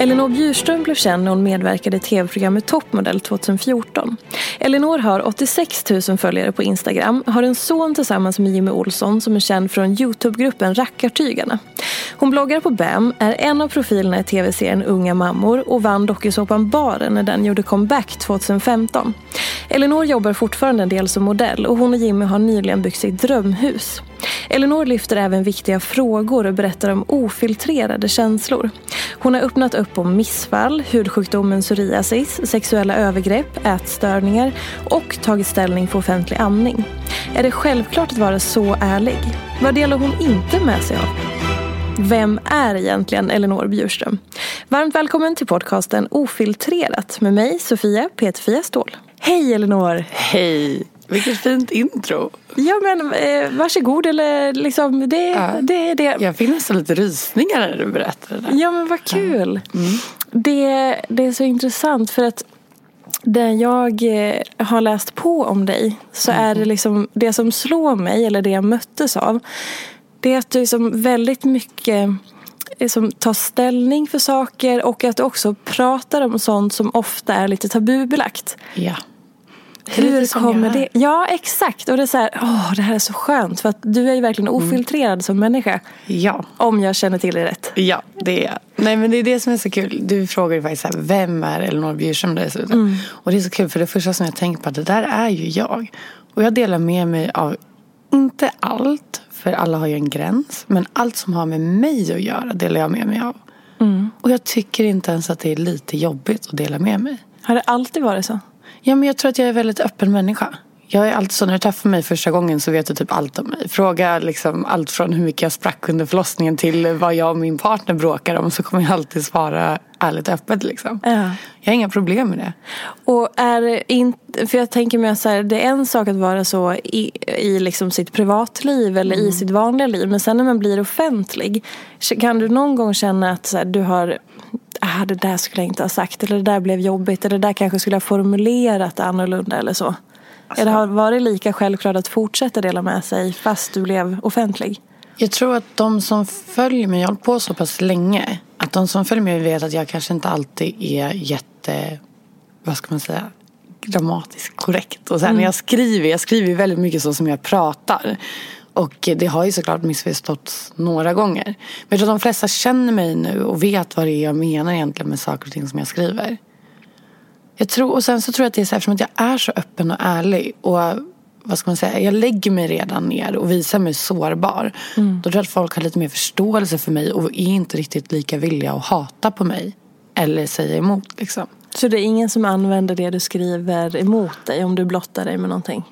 Elinor Bjurström blev känd när hon medverkade i tv-programmet Toppmodell 2014. Elinor har 86 000 följare på Instagram, har en son tillsammans med Jimmy Olsson som är känd från Youtube-gruppen Rackartygarna. Hon bloggar på BAM, är en av profilerna i tv-serien Unga mammor och vann dokusåpan Baren när den gjorde comeback 2015. Elinor jobbar fortfarande en del som modell och hon och Jimmy har nyligen byggt sitt drömhus. Elinor lyfter även viktiga frågor och berättar om ofiltrerade känslor. Hon har öppnat upp om missfall, hudsjukdomen psoriasis, sexuella övergrepp, ätstörningar och tagit ställning för offentlig amning. Är det självklart att vara så ärlig? Vad delar hon inte med sig av? Vem är egentligen Elinor Bjurström? Varmt välkommen till podcasten Ofiltrerat med mig Sofia Peterfia Ståhl. Hej Elinor! Hej! Vilket fint intro. Ja men eh, varsågod eller liksom det, Ja. det är det. Jag fick nästan lite rysningar när du berättade det. Ja men vad kul. Mm. Det, det är så intressant för att när jag eh, har läst på om dig så är Mm. det liksom det som slår mig eller det jag möttes av. Det är att du liksom väldigt mycket eh, som tar ställning för saker och att du också pratar om sånt som ofta är lite tabubelagt. Ja. Hur kommer det? Ja, exakt. Och det är så här, åh, det här är så skönt. För att du är ju verkligen Mm. ofiltrerad som människa. Ja. Om jag känner till det rätt. Ja, det är jag. Nej men det är det som är så kul. Du frågade ju faktiskt så här, vem är Elinor Bjurström dessutom? Mm. Och det är så kul för det första som jag tänker på det där är ju jag. Och jag delar med mig av, inte allt, för alla har ju en gräns. Men allt som har med mig att göra delar jag med mig av. Mm. Och jag tycker inte ens att det är lite jobbigt att dela med mig. Har det alltid varit så? Ja, men jag tror att jag är väldigt öppen människa. Jag är alltid så, när du träffar mig första gången så vet du typ allt om mig. Fråga liksom allt från hur mycket jag sprack under förlossningen till vad jag och min partner bråkar om så kommer jag alltid svara ärligt och öppet liksom. Ja. Jag har inga problem med det. Och är inte, för jag tänker mig att det är en sak att vara så i, i liksom sitt privatliv eller Mm. i sitt vanliga liv. Men sen när man blir offentlig. Kan du någon gång känna att här, du har ah, det där skulle jag inte ha sagt. Eller det där blev jobbigt. Eller det där kanske skulle ha formulerat annorlunda eller så. Alltså- eller har det varit lika självklart att fortsätta dela med sig fast du blev offentlig? Jag tror att de som följer mig, jag har hållit på så pass länge. Att de som följer mig vet att jag kanske inte alltid är jätte, vad ska man säga, grammatiskt korrekt. Och sen när jag skriver, jag skriver väldigt mycket så som jag pratar. Och det har ju såklart missförståtts några gånger. Men jag tror att de flesta känner mig nu och vet vad det är jag menar egentligen med saker och ting som jag skriver. Jag tror, och sen så tror jag att det är så här, eftersom att jag är så öppen och ärlig och vad ska man säga, jag lägger mig redan ner och visar mig sårbar. Då tror jag att folk har lite mer förståelse för mig och är inte riktigt lika villiga att hata på mig. Eller säga emot liksom. Så det är ingen som använder det du skriver emot dig om du blottar dig med någonting?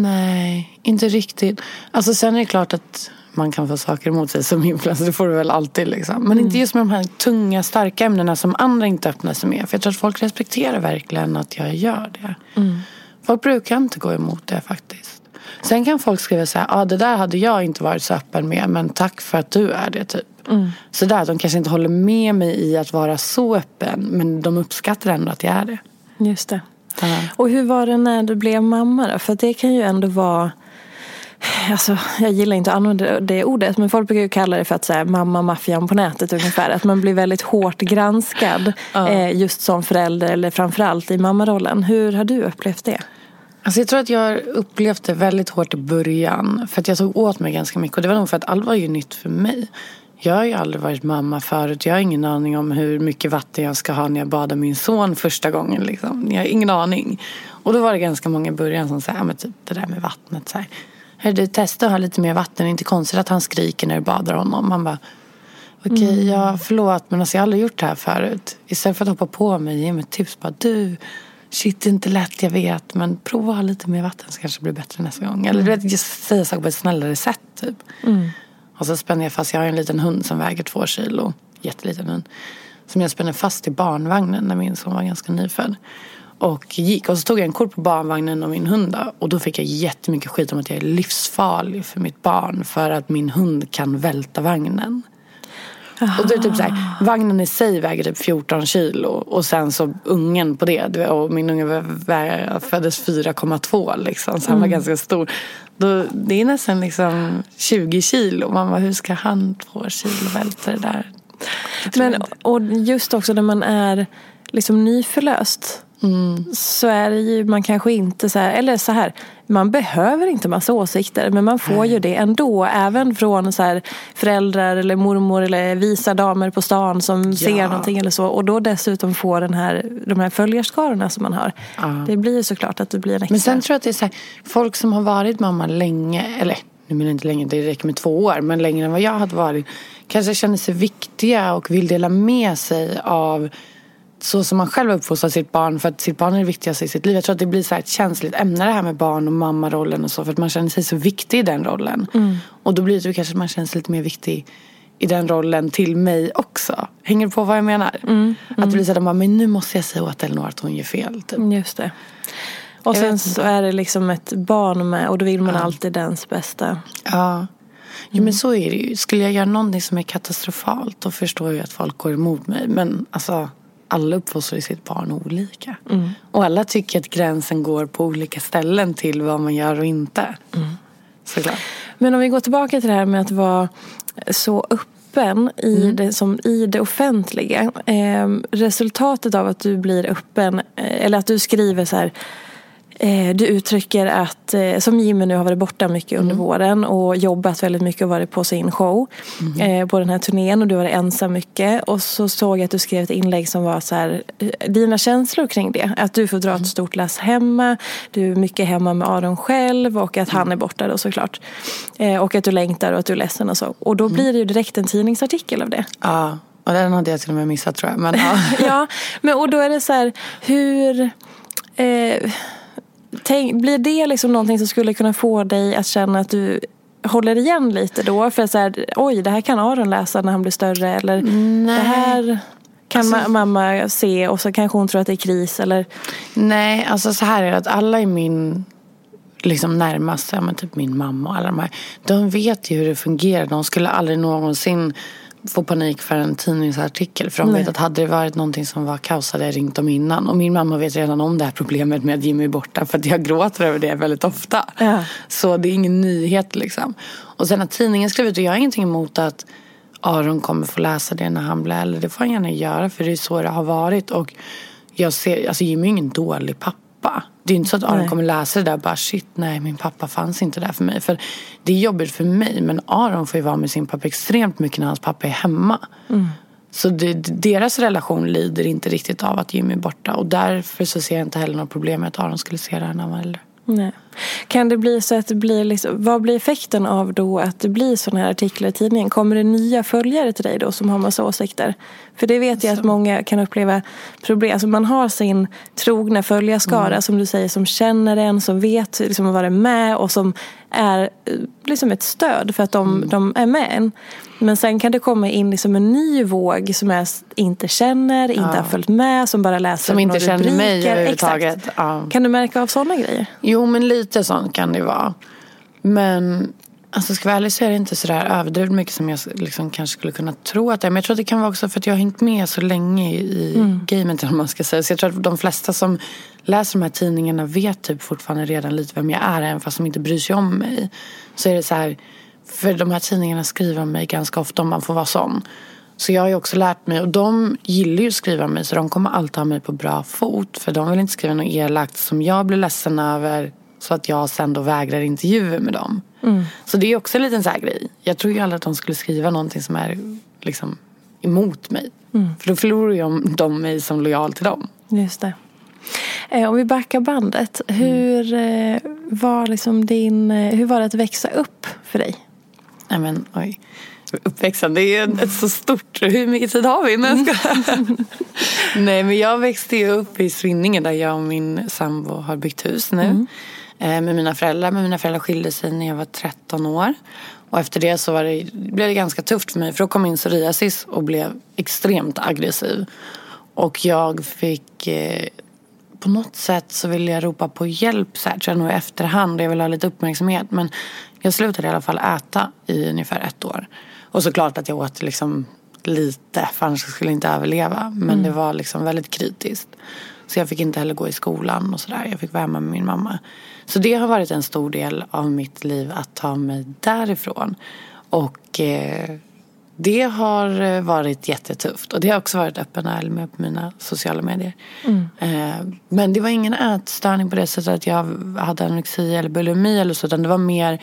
Nej, inte riktigt. Alltså sen är det klart att man kan få saker emot sig som influencer. Det får du väl alltid liksom. Men inte just med de här tunga, starka ämnena som andra inte öppnar sig med. För jag tror att folk respekterar verkligen att jag gör det. Folk brukar inte gå emot det faktiskt. Sen kan folk skriva så här, ah, det där hade jag inte varit så öppen med men tack för att du är det typ. Så där, de kanske inte håller med mig i att vara så öppen men de uppskattar ändå att jag är det. Just det. Och hur var det när du blev mamma då? För det kan ju ändå vara Alltså, jag gillar inte att använda det ordet men folk brukar ju kalla det för att säga mamma-maffian på nätet ungefär. Att man blir väldigt hårt granskad eh, just som förälder eller framförallt i mammarollen. Hur har du upplevt det? Alltså jag tror att jag har upplevt det väldigt hårt i början. För att jag tog åt mig ganska mycket. Och det var nog för att allt var ju nytt för mig. Jag har ju aldrig varit mamma förut. Jag har ingen aning om hur mycket vatten jag ska ha när jag badar min son första gången. Liksom. Jag har ingen aning. Och då var det ganska många i början som sa, ja, men typ det där med vattnet. Så här. Hör du, testa att ha lite mer vatten. Det är inte konstigt att han skriker när du badar honom. Man bara, okej, ja förlåt men alltså, jag har aldrig gjort det här förut. Istället för att hoppa på mig, ge mig ett tips. Bara, du, shit det är inte lätt, jag vet. Men prova att ha lite mer vatten så kanske det blir bättre nästa gång. Eller du vet, säga saker på ett snällare sätt typ. Och så spänner jag fast, jag har en liten hund som väger två kilo. Jätteliten hund. Som jag spände fast i barnvagnen när min son var ganska nyfödd. Och gick och så tog jag en kort på barnvagnen och min hund då. Och då fick jag jättemycket skit om att jag är livsfarlig för mitt barn. För att min hund kan välta vagnen. Och det är typ så här, vagnen i sig väger typ 14 kilo och sen så ungen på det. Och min unge föddes 4,2 liksom. Så han var ganska stor. Då, det är nästan liksom 20 kilo. Man bara, hur ska han två kilo välta det där? Men, och just också när man är liksom nyförlöst. Så är det ju, man kanske inte så här, eller så här, man behöver inte massa åsikter men man får ju det ändå. Även från så här, föräldrar eller mormor eller visa damer på stan som ser någonting eller så. Och då dessutom få den här, de här följarskarorna som man har. Det blir ju såklart att det blir en extra. Men sen tror jag att det är så här, folk som har varit mamma länge, eller nu menar jag inte länge, det räcker med två år, men längre än vad jag hade varit, kanske känner sig viktiga och vill dela med sig av så som man själv har uppfostrat sitt barn för att sitt barn är det viktigaste i sitt liv. Jag tror att det blir så här ett känsligt ämne det här med barn och mammarollen och så för att man känner sig så viktig i den rollen. Och då blir det kanske att man känner sig lite mer viktig i den rollen till mig också. Hänger du på vad jag menar? Att det blir så att de bara, men nu måste jag säga åt Elinor att hon gör fel. Typ. Just det. Och Jag sen så är det liksom ett barn med och då vill man alltid dens bästa. Ja. Jo men så är det ju. Skulle jag göra någonting som är katastrofalt då förstår jag att folk går emot mig. Men alltså alla uppfostrar sitt barn olika. Och alla tycker att gränsen går på olika ställen till vad man gör och inte. Såklart. Men om vi går tillbaka till det här med att vara så öppen i, Mm. det, som, i det offentliga. Eh, resultatet av att du blir öppen, eh, eller att du skriver så här du uttrycker att, eh, som Jimmy nu har varit borta mycket Mm. under våren och jobbat väldigt mycket och varit på sin show Mm. eh, på den här turnén och du var ensam mycket. Och så såg jag att du skrev ett inlägg som var så här, eh, dina känslor kring det. Att du får dra Mm. ett stort lass hemma, du är mycket hemma med Aron själv och att Mm. han är borta då såklart. Eh, och att du längtar och att du är ledsen och så. Och då Mm. blir det ju direkt en tidningsartikel av det. Ja. Och den hade jag till och med missat tror jag. Men ja. ja, men och då är det så här, hur... Eh, tänk, blir det liksom någonting som skulle kunna få dig att känna att du håller igen lite då? För så här, oj, det här kan Aron läsa när han blir större. Eller det här kan Alltså- ma- mamma se och så kanske hon tror att det är kris. Eller, Nej, alltså så här är det att alla i min liksom närmaste, men typ min mamma och alla de här, de vet ju hur det fungerar. De skulle aldrig någonsin få panik för en tidningsartikel. För de Nej. vet att hade det varit någonting som var kaos hade jag ringt dem innan. Och min mamma vet redan om det här problemet med att Jimmy är borta. För att jag gråter över det väldigt ofta. Ja. Så det är ingen nyhet liksom. Och sen att tidningen skriver ut, och jag har ingenting emot att Aron kommer få läsa det när han blir äldre. Det får han gärna göra för det är så det har varit. Och jag ser, alltså Jimmy är ingen dålig pappa. Det är inte så att Aron Nej. kommer läsa det där och bara shit nej min pappa fanns inte där för mig. För det är jobbigt för mig men Aron får ju vara med sin pappa extremt mycket när hans pappa är hemma. Så det, deras relation lider inte riktigt av att Jimmy är borta. Och därför så ser jag inte heller något problem med att Aron skulle se det här när han var äldre. nej. Kan det bli så att det blir liksom, vad blir effekten av då att det blir sådana här artiklar i tidningen? Kommer det nya följare till dig då som har massa åsikter? För det vet jag att många kan uppleva problem. Alltså man har sin trogna följarskara mm. som du säger som känner en, som vet liksom vad det är med och som är eh, liksom ett stöd för att de, mm. de är med en. Men sen kan det komma in liksom en ny våg som jag inte känner, inte ja. har följt med, som bara läser Som inte känner rubriker. mig överhuvudtaget. Ja. Kan du märka av sådana grejer? Jo, men lite sånt kan det vara. Men Alltså ska jag vara ärlig så är det inte sådär överdrivet mycket som jag liksom kanske skulle kunna tro att det är. Men jag tror att det kan vara också för att jag har hängt med så länge i mm. gamet eller man ska säga. Så jag tror att de flesta som läser de här tidningarna vet typ fortfarande redan lite vem jag är även fast de inte bryr sig om mig. Så är det så här, för de här tidningarna skriver om mig ganska ofta om man får vara sån. Så jag har ju också lärt mig, och de gillar ju att skriva om mig så de kommer alltid ha mig på bra fot. För de vill inte skriva något elakt som jag blir ledsen över så att jag sen då vägrar intervjuer med dem. Mm. Så det är också en liten så grej. Jag tror ju aldrig att de skulle skriva någonting som är liksom emot mig. Mm. För då förlorar ju de mig som lojal till dem. Just det. Eh, om vi backar bandet. Hur, mm. var liksom din, eh, hur var det att växa upp för dig? Nej men oj. Uppväxande det är ett så stort... Hur mycket tid har vi? Nej, Nej men jag växte ju upp i Svinninge där jag och min sambo har byggt hus nu. Mm. Eh, med mina föräldrar. Men mina föräldrar skilde sig när jag var 13 år. Och efter det så var det, blev det ganska tufft för mig. För då kom min psoriasis och blev extremt aggressiv. Och jag fick... Eh, på något sätt så ville jag ropa på hjälp så här, tror jag nog i efterhand. Jag ville ha lite uppmärksamhet. Men jag slutade i alla fall äta i ungefär ett år. Och såklart att jag åt liksom lite för annars skulle jag inte överleva. Men mm. det var liksom väldigt kritiskt. Så jag fick inte heller gå i skolan och sådär. Jag fick vara hemma med min mamma. Så det har varit en stor del av mitt liv att ta mig därifrån. Och eh, det har varit jättetufft. Och det har också varit öppen ärlig med på mina sociala medier. Mm. Eh, men det var ingen ätstörning på det sättet att jag hade anorexi eller bulimi eller så. Utan det var mer,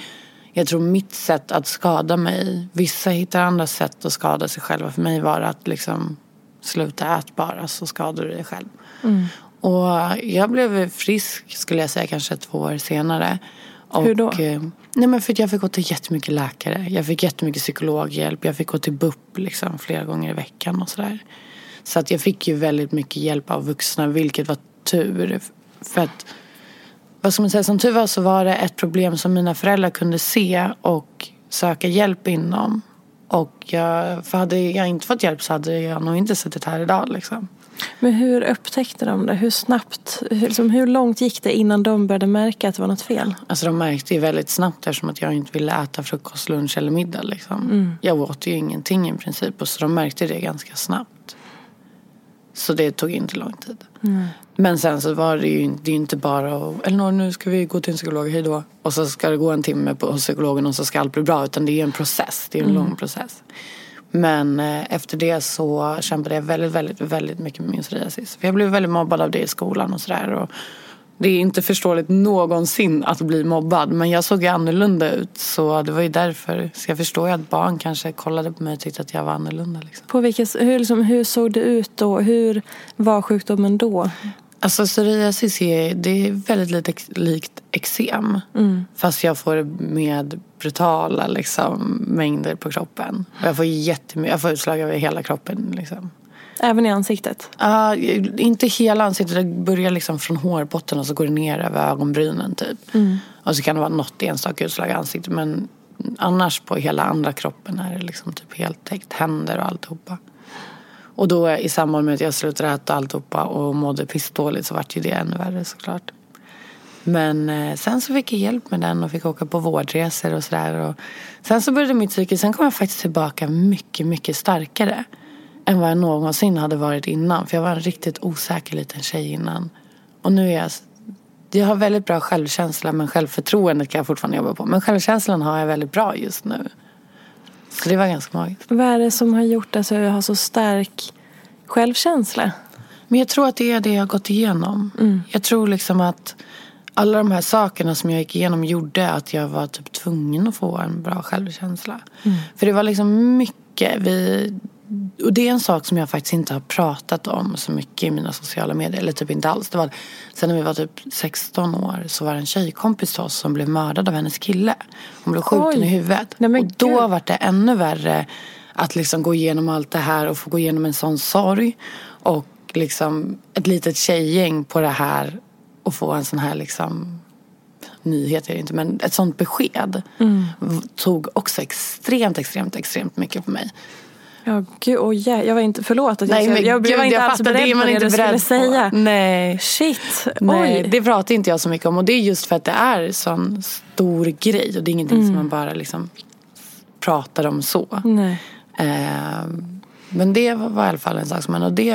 jag tror mitt sätt att skada mig. Vissa hittar andra sätt att skada sig själva. För mig var det att liksom sluta ät bara så skadar du dig själv. Mm. Och jag blev frisk skulle jag säga kanske två år senare. Och, Hur då? Eh, nej men för jag fick gå till jättemycket läkare. Jag fick jättemycket psykologhjälp. Jag fick gå till BUP liksom flera gånger i veckan och sådär. Så att jag fick ju väldigt mycket hjälp av vuxna vilket var tur. För att, vad ska man säga, som tur var så var det ett problem som mina föräldrar kunde se och söka hjälp inom. Och jag, för hade jag inte fått hjälp så hade jag nog inte suttit här idag liksom. Men hur upptäckte de det? Hur snabbt? Hur, liksom, hur långt gick det innan de började märka att det var något fel? Alltså de märkte ju väldigt snabbt eftersom att jag inte ville äta frukost, lunch eller middag. Liksom. Mm. Jag åt ju ingenting i princip och så de märkte det ganska snabbt. Så det tog inte lång tid. Mm. Men sen så var det ju det är inte bara att, Elinor nu ska vi gå till en psykolog, hej då. Och så ska det gå en timme på psykologen och så ska allt bli bra. Utan det är en process, det är en mm. lång process. Men eh, efter det så kämpade jag väldigt, väldigt, väldigt mycket med min psoriasis. För jag blev väldigt mobbad av det i skolan och sådär. Det är inte förståeligt någonsin att bli mobbad. Men jag såg annorlunda ut. Så det var ju därför. Så jag förstår ju att barn kanske kollade på mig och tyckte att jag var annorlunda. Liksom. På vilket, hur, liksom, hur såg det ut då? Hur var sjukdomen då? Alltså psoriasis är, det är väldigt lite likt eksem. Mm. Fast jag får med brutala liksom, mängder på kroppen. Jag får jättemycket, jag får utslag över hela kroppen. Liksom. Även i ansiktet? Uh, inte hela ansiktet. Det börjar liksom från hårbotten och så går det ner över ögonbrynen typ. Mm. Och så kan det vara något enstaka utslag i ansiktet. Men annars på hela andra kroppen är det liksom typ helt täckt. Händer och alltihopa. Och då i samband med att jag slutade äta alltihopa och mådde pissdåligt så vart ju det ännu värre såklart. Men eh, sen så fick jag hjälp med den och fick åka på vårdresor och sådär. Sen så började mitt psyke, sen kom jag faktiskt tillbaka mycket, mycket starkare. Än vad jag någonsin hade varit innan. För jag var en riktigt osäker liten tjej innan. Och nu är jag jag har väldigt bra självkänsla men självförtroendet kan jag fortfarande jobba på. Men självkänslan har jag väldigt bra just nu. Så det var ganska magiskt. Vad är det som har gjort att du har så stark självkänsla? Men jag tror att det är det jag har gått igenom. Mm. Jag tror liksom att alla de här sakerna som jag gick igenom gjorde att jag var typ tvungen att få en bra självkänsla. Mm. För det var liksom mycket. Vi, och det är en sak som jag faktiskt inte har pratat om så mycket i mina sociala medier. Eller typ inte alls. Det var, sen när vi var typ 16 år så var det en tjejkompis till oss som blev mördad av hennes kille. Hon blev skjuten i huvudet. Nej, och då gud. var det ännu värre att liksom gå igenom allt det här och få gå igenom en sån sorg. Och liksom ett litet tjejgäng på det här och få en sån här liksom nyhet är det inte, men ett sånt besked v- tog också extremt, extremt, extremt mycket på mig. Ja, gud, oh, yeah. jag var inte, förlåt att jag, Nej, men jag, jag, gud, var inte jag alls beredd på det du skulle på. säga. Nej. Shit, Nej, oj. det pratar inte jag så mycket om och det är just för att det är sån stor grej och det är ingenting Mm. som man bara liksom pratar om så. Nej. Eh, men det var i alla fall en sak som man, och det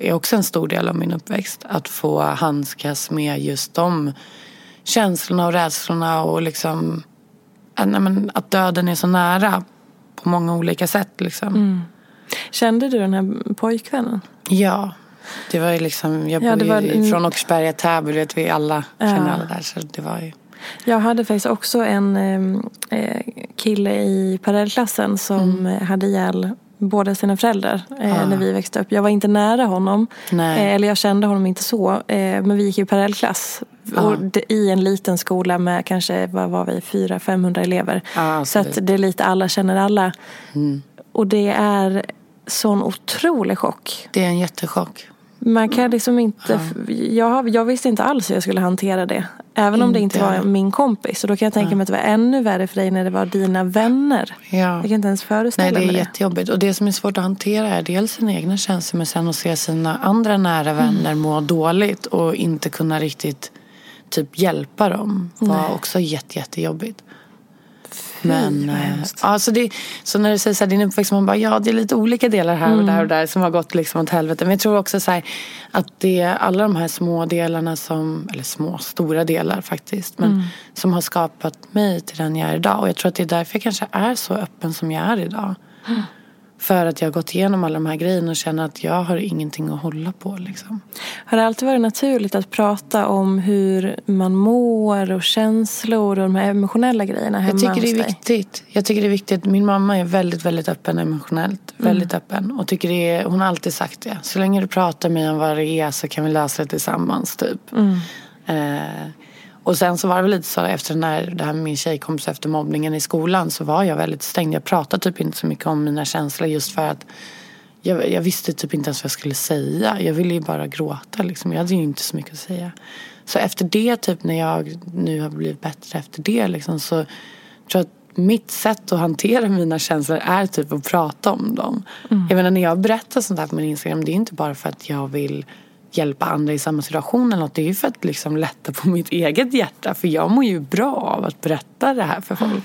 är också en stor del av min uppväxt. Att få handskas med just de känslorna och rädslorna och liksom nej, men att döden är så nära på många olika sätt liksom. Kände du den här pojkvännen? Ja, det var ju liksom, jag Ja, bor ju var- från Åkersberga, Täby, vet vi alla känner Ja. alla där. Så det var ju, Jag hade faktiskt också en eh, kille i parallellklassen som eh, hade ihjäl båda sina föräldrar eh, Ah. när vi växte upp. Jag var inte nära honom. Eh, eller jag kände honom inte så. Eh, men vi gick i parallellklass. Och det, I en liten skola med kanske, vad var vi, 400-500 elever. Ah, så att det är lite alla känner alla. Mm. Och det är sån otrolig chock. det är en jättechock. Man kan liksom inte, jag, har- jag visste inte alls hur jag skulle hantera det. Även om det inte Inte var jag. min kompis. Och då kan jag tänka mig att det var ännu värre för dig när det var dina vänner. Ja. Jag kan inte ens föreställa Nej, det är mig det. jättejobbigt. Och det som är svårt att hantera är dels sina egna känslor men sen att se sina andra nära vänner må dåligt och inte kunna riktigt typ hjälpa dem var också jätte, jättejobbigt. Men, vad eh, hemskt. ja, så, det, så när du säger så här, din uppväxt, man bara ja det är lite olika delar här och där och där som har gått liksom åt helvete. Men jag tror också så här, att det är alla de här små delarna som, eller små, stora delar faktiskt, men som har skapat mig till den jag är idag. Och jag tror att det är därför jag kanske är så öppen som jag är idag. För att jag har gått igenom alla de här grejerna och känner att jag har ingenting att hålla på liksom. Har det alltid varit naturligt att prata om hur man mår och känslor och de här emotionella grejerna hemma Jag tycker det är viktigt. Jag tycker det är viktigt. Min mamma är väldigt, väldigt öppen emotionellt. Väldigt öppen. Och tycker det är, hon har alltid sagt det. Så länge du pratar med mig om vad det är så kan vi lösa det tillsammans typ. Eh, och sen så var det väl lite så efter den det här med min tjejkompis efter mobbningen i skolan så var jag väldigt stängd. Jag pratade typ inte så mycket om mina känslor just för att jag, jag visste typ inte ens vad jag skulle säga. Jag ville ju bara gråta liksom. Jag hade ju inte så mycket att säga. Så efter det, typ när jag nu har blivit bättre efter det liksom, så tror jag att mitt sätt att hantera mina känslor är typ att prata om dem. Jag menar när jag berättar sånt här på min Instagram, det är inte bara för att jag vill hjälpa andra i samma situation eller något. Det är ju för att liksom lätta på mitt eget hjärta. För jag mår ju bra av att berätta det här för folk.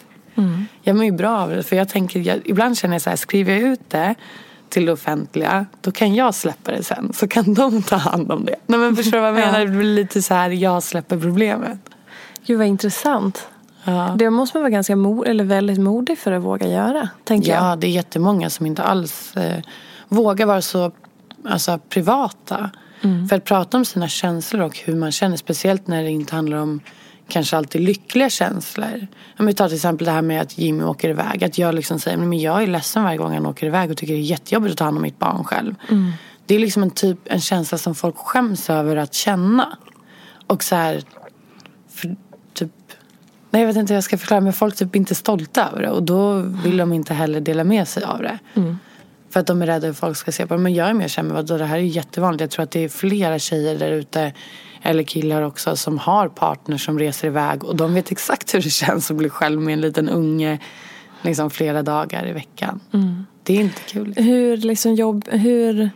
Jag mår ju bra av det. För jag tänker, jag, ibland känner jag så här, skriver jag ut det till det offentliga, då kan jag släppa det sen. Så kan de ta hand om det. Nej men förstår du vad jag menar? Det blir lite så här, jag släpper problemet. Gud vad intressant. Ja. Det måste man vara ganska mo- eller väldigt modig för att våga göra. Tänker jag. Ja, det är jättemånga som inte alls eh, vågar vara så alltså, privata. För att prata om sina känslor och hur man känner, speciellt när det inte handlar om kanske alltid lyckliga känslor. Om vi tar till exempel det här med att Jimmy åker iväg. Att jag liksom säger, men jag är ledsen varje gång han åker iväg och tycker det är jättejobbigt att ta hand om mitt barn själv. Det är liksom en typ, en känsla som folk skäms över att känna. Och så här, för, typ Nej, jag vet inte hur jag ska förklara men folk typ inte är stolta över det och då vill de inte heller dela med sig av det. För att de är rädda hur folk ska se på det. Men jag är mer känner att det här är ju jättevanligt. Jag tror att det är flera tjejer där ute eller killar också som har partners som reser iväg och de vet exakt hur det känns att bli själv med en liten unge liksom flera dagar i veckan. Det är inte kul. Hur, liksom jobb, hur,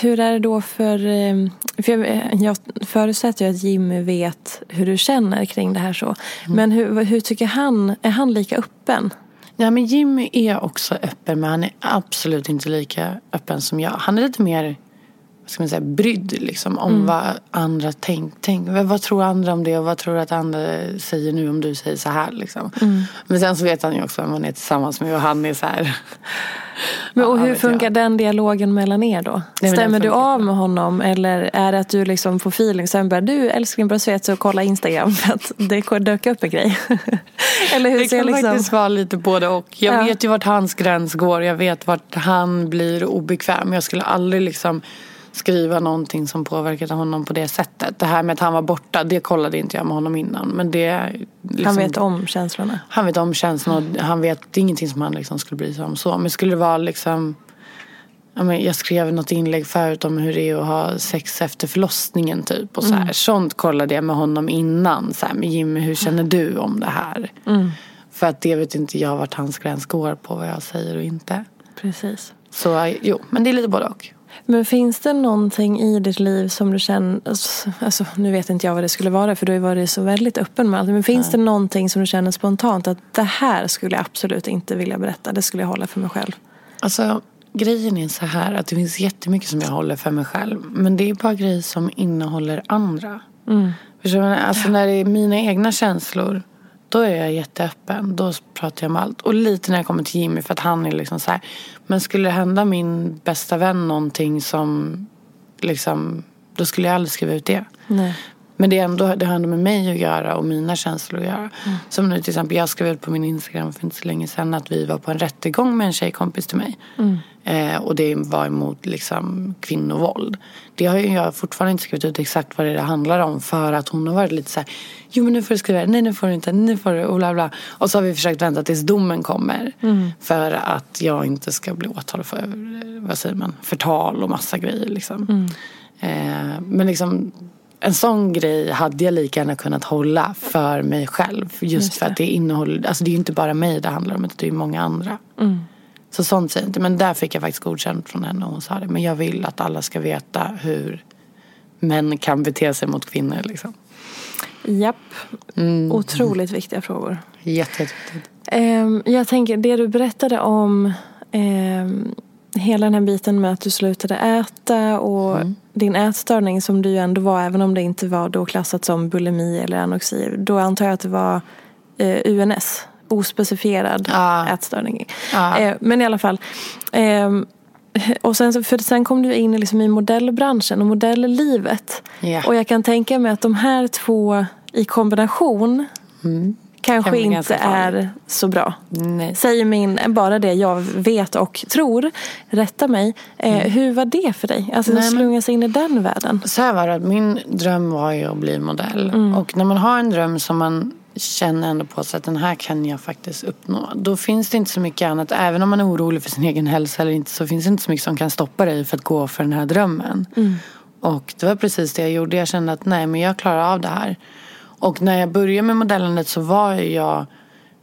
hur är det då för... eh, för jag, jag förutsätter ju att Jimmy vet hur du känner kring det här så. Men hur, hur tycker han? Är han lika öppen? Ja, men Jimmy är också öppen men han är absolut inte lika öppen som jag. Han är lite mer ska man säga, brydd liksom, om vad andra tänker. Tänk, vad, tror andra om det och vad tror du att andra säger nu om du säger så här. Liksom. Men sen så vet han ju också vem man är tillsammans med och han är så här. Men, och Ja, hur funkar jag. den dialogen mellan er då? den Stämmer du av med honom eller är det att du liksom får feeling sen börjar du älskling bara svet så kolla Instagram för att det dök upp en grej? eller hur Det kan liksom... faktiskt vara lite både och. Jag Ja. vet ju vart hans gräns går. Jag vet vart han blir obekväm. Jag skulle aldrig liksom skriva någonting som påverkade honom på det sättet. Det här med att han var borta, det kollade inte jag med honom innan. Men det, liksom, Han vet om känslorna. Han vet om känslan och han vet, det är ingenting som han liksom skulle bry sig om så. Men skulle det vara liksom jag skrev något inlägg förut om hur det är att ha sex efter förlossningen typ. Och så här. Sånt kollade jag med honom innan. Så här, men Jimmy, hur känner du om det här? För att det vet inte jag vart hans gräns går på vad jag säger och inte. Precis. Så jo, men det är lite både och. Men finns det någonting i ditt liv som du känner, alltså, nu vet inte jag vad det skulle vara för du har ju varit så väldigt öppen med allt. Men finns det någonting som du känner spontant att det här skulle jag absolut inte vilja berätta, det skulle jag hålla för mig själv? Alltså grejen är så här att det finns jättemycket som jag håller för mig själv. Men det är bara grejer som innehåller andra. Förstår du? Alltså när det är mina egna känslor. Då är jag jätteöppen. Då pratar jag om allt. Och lite när jag kommer till Jimmy för att han är liksom så här. Men skulle det hända min bästa vän någonting som liksom. Då skulle jag aldrig skriva ut det. Nej. Men det, är ändå, det har ändå med mig att göra och mina känslor att göra. Som nu till exempel, jag skrev ut på min Instagram för inte så länge sedan att vi var på en rättegång med en tjejkompis till mig. Eh, och det var emot liksom, kvinnovåld. Det har ju jag fortfarande inte skrivit ut exakt vad det, det handlar om för att hon har varit lite så här, jo men nu får du skriva, nej nu får du inte, nu får du och bla bla. Och så har vi försökt vänta tills domen kommer. För att jag inte ska bli åtalad för, vad säger man, förtal och massa grejer liksom. Eh, men liksom en sån grej hade jag lika gärna kunnat hålla för mig själv. Just, för att det innehåller, alltså det är ju inte bara mig det handlar om, utan det är många andra. Så sånt säger jag inte. Men där fick jag faktiskt godkänt från henne och hon sa det. Men jag vill att alla ska veta hur män kan bete sig mot kvinnor liksom. Japp. Otroligt viktiga frågor. Jätte, jätteviktigt. Ehm, jag tänker, det du berättade om ehm, hela den här biten med att du slutade äta och din ätstörning som du ju ändå var, även om det inte var då klassat som bulimi eller anorexi. Då antar jag att det var eh, UNS, ospecifierad Ja. ätstörning. Ja. Eh, men i alla fall. ehm, och sen, för sen kom du in liksom i modellbranschen och modelllivet. Ja. Och jag kan tänka mig att de här två i kombination kanske Kan bli inte är så bra. Nej. Säger min, bara det jag vet och tror. Rätta mig. Eh, Hur var det för dig? Alltså att slunga sig in i den världen. Så här var det, min dröm var ju att bli modell. Mm. Och när man har en dröm som man känner ändå på sig att den här kan jag faktiskt uppnå. Då finns det inte så mycket annat. Även om man är orolig för sin egen hälsa eller inte så finns det inte så mycket som kan stoppa dig för att gå för den här drömmen. Mm. Och det var precis det jag gjorde. Jag kände att nej men jag klarar av det här. Och när jag började med modellandet så var jag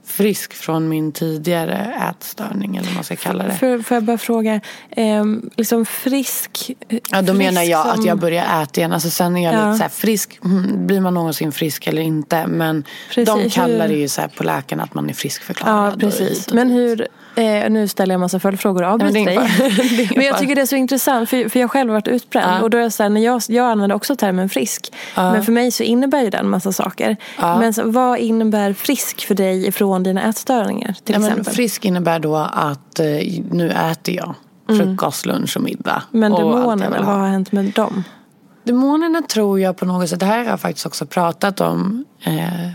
frisk från min tidigare ätstörning eller vad man ska kalla det. För, får jag bara fråga, ehm, liksom frisk? Ja, då menar frisk jag som- att jag börjar äta igen. Alltså sen är jag Ja. lite så här frisk. Mm, blir man någonsin frisk eller inte? Men Precis, de kallar hur- det ju så här på läkarna att man är friskförklarad. Ja, precis. och Men hur, eh, nu ställer jag en massa följdfrågor och avbryter dig. ingen Men jag tycker det är så intressant, för, för jag själv har varit utbränd. Ja. Och då är jag så här, när jag, jag använder också termen frisk. Men för mig så innebär ju den massa saker. Men så, vad innebär frisk för dig ifrån dina ätstörningar till Nej, men exempel? frisk innebär då att eh, nu äter jag frukost, lunch och middag. Men och demonerna, vad ha. har hänt med dem? Demonerna tror jag på något sätt, det här har jag faktiskt också pratat om. Eh,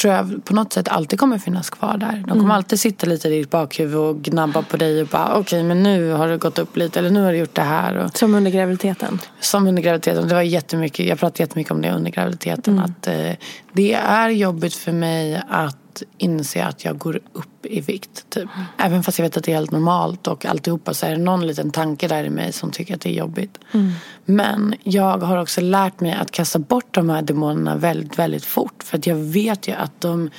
tror jag på något sätt alltid kommer finnas kvar där. De kommer Mm. alltid sitta lite i ditt bakhuvud och gnabba på dig och bara okej men nu har det gått upp lite eller nu har du gjort det här. Och, Som under graviditeten? som under graviditeten, det var jättemycket, jag pratade jättemycket om det under graviditeten. Att eh, det är jobbigt för mig att inse att jag går upp i vikt. Typ. Även fast jag vet att det är helt normalt och alltihopa så är det någon liten tanke där i mig som tycker att det är jobbigt. Men jag har också lärt mig att kasta bort de här demonerna väldigt, väldigt fort. För att jag vet ju att de,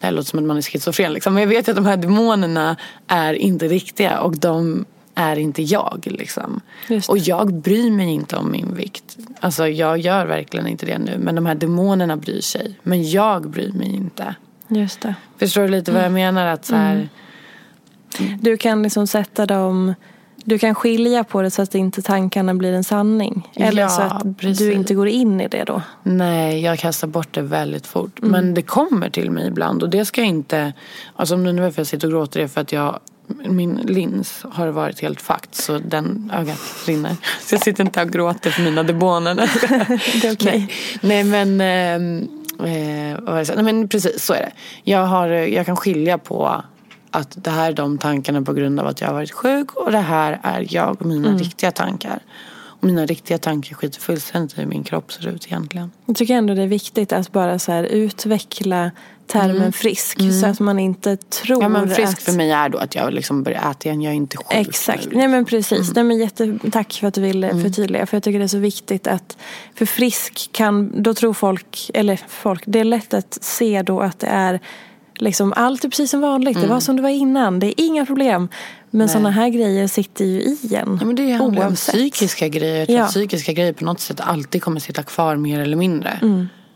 det här låter som att man är schizofren liksom, men jag vet ju att de här demonerna är inte riktiga och de är inte jag liksom. Och jag bryr mig inte om min vikt. Alltså jag gör verkligen inte det nu. Men de här demonerna bryr sig. Men jag bryr mig inte. Just det. Förstår du lite vad jag menar? Att så här, Du kan liksom sätta dem... Du kan skilja på det så att inte tankarna blir en sanning. Eller Ja, så att precis. du inte går in i det då. Nej, jag kastar bort det väldigt fort. Mm. Men det kommer till mig ibland. Och det ska jag inte... Alltså om nu varför jag sitter och gråter det är för att jag min lins har varit helt fakt så den ögat rinner. Så jag sitter inte och gråter för mina demoner. det är okej. Nej, nej men, eh, eh, nej men precis så är det. Jag, har, jag kan skilja på att det här är de tankarna på grund av att jag har varit sjuk och det här är jag och mina riktiga tankar. Mina riktiga tankar skiter fullständigt i hur min kropp ser ut egentligen. Jag tycker ändå det är viktigt att bara så här utveckla termen frisk. Så att man inte tror Ja men frisk att... för mig är då att jag liksom börjar äta igen, jag är inte sjuk Exakt, nej men precis. Nej, men jätte, tack för att du ville förtydliga. För jag tycker det är så viktigt att, för frisk kan, då tror folk, eller folk, det är lätt att se då att det är liksom allt är precis som vanligt. Det var som det var innan, det är inga problem. Men sådana här grejer sitter ju i en. Ja, men det handlar om psykiska grejer. Jag tror Ja. att psykiska grejer på något sätt alltid kommer sitta kvar mer eller mindre.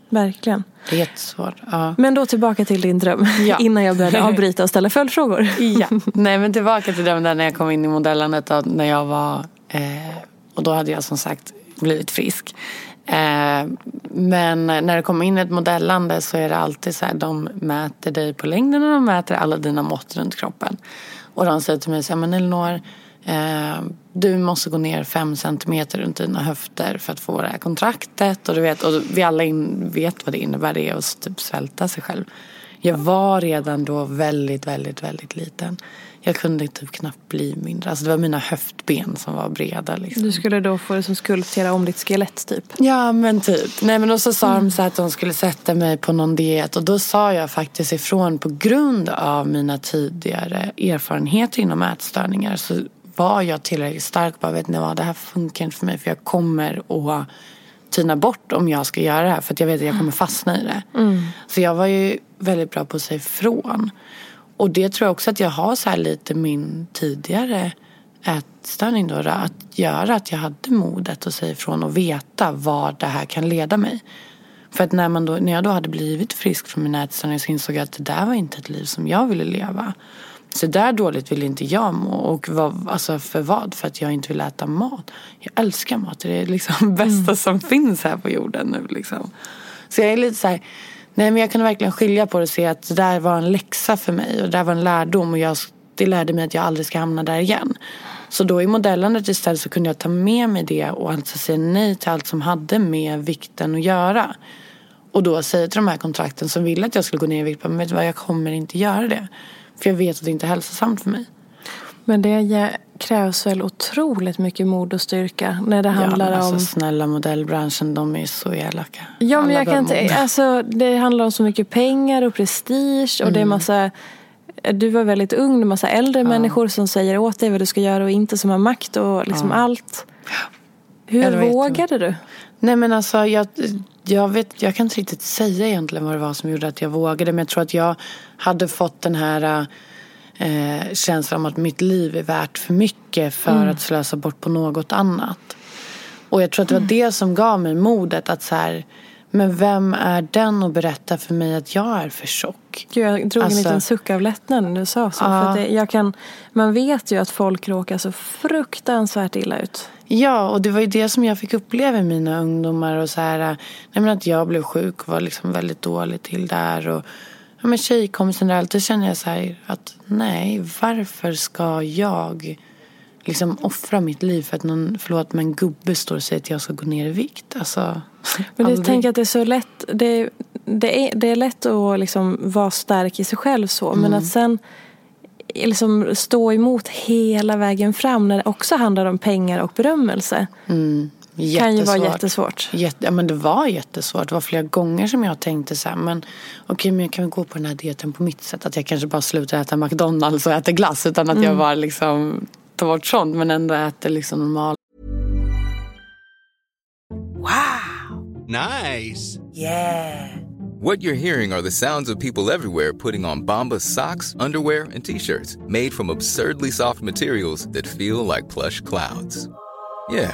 Verkligen. Det är jättesvårt. Ja. Men då tillbaka till din dröm. Ja. Innan jag började avbryta och ställa följdfrågor. Ja. Nej men tillbaka till den där när jag kom in i modellandet när jag var eh, och då hade jag som sagt blivit frisk. Eh, men när det kommer in ett modellande så är det alltid så här de mäter dig på längden och de mäter alla dina mått runt kroppen. Och de säger till mig så här, men Elinor eh, du måste gå ner fem centimeter runt dina höfter för att få det här kontraktet. Och du vet, och vi alla in, vet vad det innebär det är att typ svälta sig själv. Jag var redan då väldigt, väldigt, väldigt liten. Jag kunde typ knappt bli mindre. Alltså det var mina höftben som var breda. Liksom. Du skulle då få det som skulptera om ditt skelett typ. Ja men typ. Nej men och så sa de så att de skulle sätta mig på någon diet. Och då sa jag faktiskt ifrån på grund av mina tidigare erfarenheter inom ätstörningar. Så var jag tillräckligt stark. Bara vet ni vad, det här funkar inte för mig. För jag kommer att tyna bort om jag ska göra det här. För att jag vet att jag kommer fastna i det. Så jag var ju väldigt bra på att säga ifrån. Och det tror jag också att jag har så här lite min tidigare ätstörning då. Att göra att jag hade modet att säga ifrån och veta vad det här kan leda mig. För att när, man då, när jag då hade blivit frisk från min ätstörning så insåg jag att det där var inte ett liv som jag ville leva. Så där dåligt ville inte jag må. Och vad, alltså för vad? För att jag inte vill äta mat. Jag älskar mat. Det är liksom bästa som finns här på jorden nu. Liksom. Så jag är lite så här. Nej men jag kunde verkligen skilja på det och se att det där var en läxa för mig. Och det där var en lärdom. Och jag, det lärde mig att jag aldrig ska hamna där igen. Så då i modellandet istället så kunde jag ta med mig det och alltså säga nej till allt som hade med vikten att göra. Och då säga till de här kontrakten som ville att jag skulle gå ner i vikt. Men vet du vad, jag kommer inte göra det. För jag vet att det inte är hälsosamt för mig. Men det krävs väl otroligt mycket mod och styrka när det handlar ja, alltså, om... Snälla modellbranschen, de är så elaka. Ja men Alla jag kan inte, alltså det handlar om så mycket pengar och prestige och det är Mm. massa du var väldigt ung, det är massa äldre människor som säger åt dig vad du ska göra och inte som har makt och liksom allt. Hur Ja, det var vågade du? Nej men alltså jag, jag, vet, jag kan inte riktigt säga egentligen vad det var som gjorde att jag vågade. Men jag tror att jag hade fått den här eh, känslan om att mitt liv är värt för mycket för att slösa bort på något annat. Och jag tror att det var det som gav mig modet att så här, men vem är den att berätta för mig att jag är för tjock? Gud, jag drog Alltså- en liten suck av lättnad när du sa så. För att det, jag kan, man vet ju att folk råkar så fruktansvärt illa ut. Ja, och det var ju det som jag fick uppleva i mina ungdomar. Och så här, nej men att jag blev sjuk och var liksom väldigt dålig till där. Och ja, men tjejkompisar och allt. Då känner jag så här att nej, varför ska jag liksom offra mitt liv för att någon, förlåt men gubbe står och säger att jag ska gå ner i vikt. Alltså, Men jag aldrig. tänker att det är så lätt, det, det, är, det är lätt att liksom vara stark i sig själv så. Men Mm. att sen liksom stå emot hela vägen fram när det också handlar om pengar och berömmelse. Kan ju vara Jättesvårt. jättesvårt. Jätte, ja, men det var jättesvårt. Det var flera gånger som jag tänkte så här, men okej, men jag kan väl gå på den här dieten på mitt sätt. Att jag kanske bara slutar äta McDonalds och äter glass. Utan att jag bara liksom tar bort sånt. Men ändå äter liksom normal. Nice. What you're hearing are the sounds of people everywhere putting on Bombas socks, underwear, and t-shirts made from absurdly soft materials that feel like plush clouds. Yeah,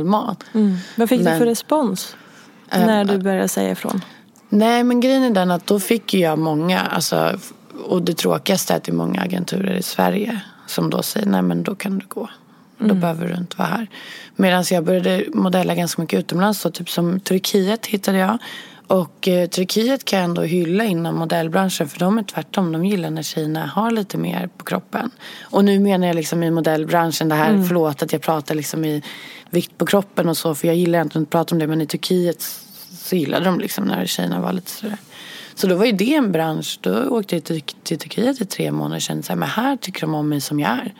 mat. Mm. Vad fick Men- du för respons när du började säga ifrån? Nej, men grejen är den att då fick jag många, alltså, och det tråkigaste är att det är många agenturer i Sverige som då säger nej men då kan du gå. Då behöver du inte vara här. Medan jag började modella ganska mycket utomlands, så typ som Turkiet hittade jag. Och eh, Turkiet kan jag ändå hylla inom modellbranschen för de är tvärtom. De gillar när tjejerna har lite mer på kroppen. Och nu menar jag liksom i modellbranschen det här, förlåt att jag pratar liksom i vikt på kroppen och så för jag gillar inte att prata om det men i Turkiet så gillade de liksom när tjejerna var lite sådär. Så då var ju det en bransch. Då åkte jag till, till Turkiet i tre månader och kände så här, men här tycker de om mig som jag är.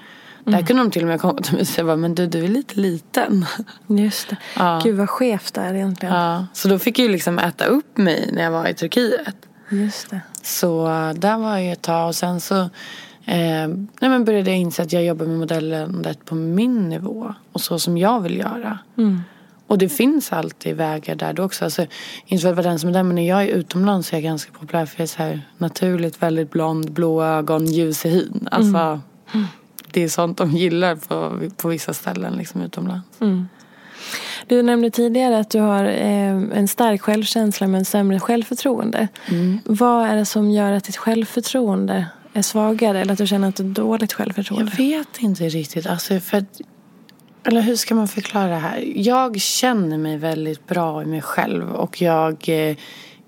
Där kunde de till och med komma till mig och säga, men du, du är lite liten. Just det. Ja. Gud vad skevt det är egentligen. Ja, så då fick jag ju liksom äta upp mig när jag var i Turkiet. Just det. Så där var jag ett tag och sen så eh, nej men började jag inse att jag jobbar med modellandet på min nivå och så som jag vill göra. Och det finns alltid vägar där då också. Alltså, inte för att vara den som är där men när jag är utomlands så är jag ganska populär för jag är så här naturligt väldigt blond, blå ögon, ljus i hyn. Alltså, Det är sånt de gillar på, på vissa ställen liksom utomlands. Du nämnde tidigare att du har eh, en stark självkänsla men sämre självförtroende. Vad är det som gör att ditt självförtroende är svagare eller att du känner att du har dåligt självförtroende? Jag vet inte riktigt. Alltså för eller hur ska man förklara det här? Jag känner mig väldigt bra i mig själv och jag eh,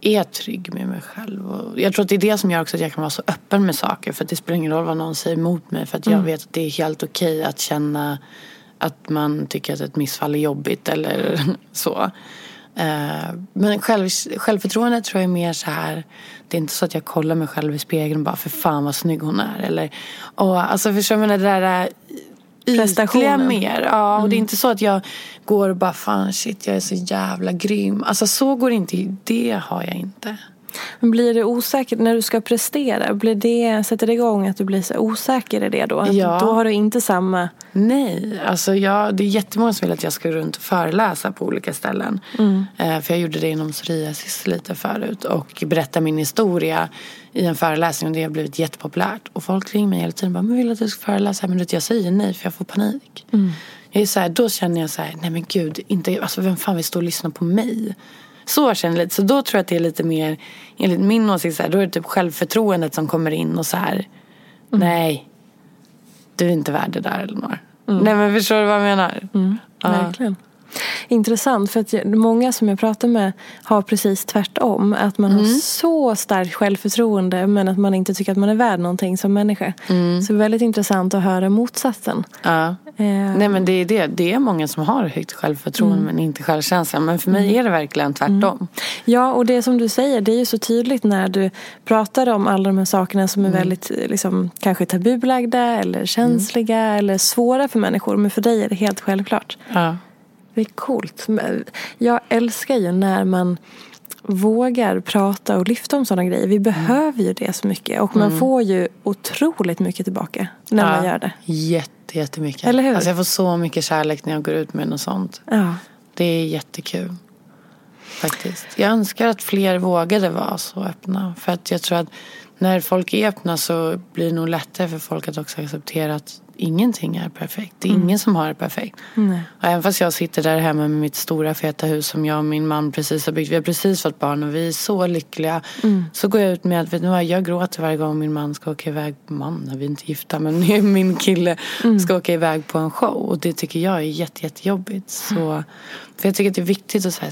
är trygg med mig själv. Och jag tror att det är det som gör också att jag kan vara så öppen med saker. För det spelar ingen roll vad någon säger emot mig. För att jag vet att det är helt okej att känna att man tycker att ett missfall är jobbigt eller så. Eh, Men själv, självförtroende tror jag är mer så här. Det är inte så att jag kollar mig själv i spegeln och bara för fan vad snygg hon är. Eller, och, alltså förstår du, det där ytliga mer. Ja, och det är inte så att jag går och bara fan shit jag är så jävla grym. Alltså så går det inte. Det har jag inte. Men blir det osäkert när du ska prestera? Blir det, sätter det igång att du blir så osäker i det då? Att Ja. Då har du inte samma... Nej, alltså jag, det är jättemånga som vill att jag ska gå runt och föreläsa på olika ställen. Eh, för jag gjorde det inom psoriasis lite förut och berätta min historia i en föreläsning och det har blivit jättepopulärt. Och folk ringer mig hela tiden bara, men vill att du ska föreläsa? Men du vet, jag säger nej för jag får panik. Jag är så här, då känner jag så här, nej men gud, inte, alltså vem fan vill stå och lyssna på mig? Så känner jag lite. Så då tror jag att det är lite mer, enligt min åsikt, så här, då är det typ självförtroendet som kommer in och så här, nej, du är inte värd det där Elinor. Nej men förstår du vad jag menar? Ja. Verkligen. Intressant för att många som jag pratar med har precis tvärtom. Att man har så starkt självförtroende men att man inte tycker att man är värd någonting som människa. Så det är väldigt intressant att höra motsatsen. Ja. Eh, Nej men det är det. Det är många som har högt självförtroende men inte självkänsla. Men för mig är det verkligen tvärtom. Ja, och det som du säger, det är ju så tydligt när du pratar om alla de här sakerna som är väldigt eh, liksom, kanske tabubelagda eller känsliga eller svåra för människor. Men för dig är det helt självklart. Ja. Det är coolt. Jag älskar ju när man vågar prata och lyfta om sådana grejer. Vi behöver ju det så mycket. Och man får ju otroligt mycket tillbaka när man gör det. Jätte, jättemycket. Eller hur? Alltså jag får så mycket kärlek när jag går ut med något sånt. Ja. Det är jättekul. Faktiskt. Jag önskar att fler vågade vara så öppna. För att jag tror att när folk är öppna så blir det nog lättare för folk att också acceptera att ingenting är perfekt. Det är ingen som har det perfekt. Och även fast jag sitter där hemma med mitt stora feta hus som jag och min man precis har byggt. Vi har precis fått barn och vi är så lyckliga. Så går jag ut med att vad, jag gråter varje gång min man ska åka iväg. Man, vi är inte gifta men min kille ska åka iväg på en show. Och det tycker jag är jätte, jättejobbigt. Så, för jag tycker att det är viktigt att så här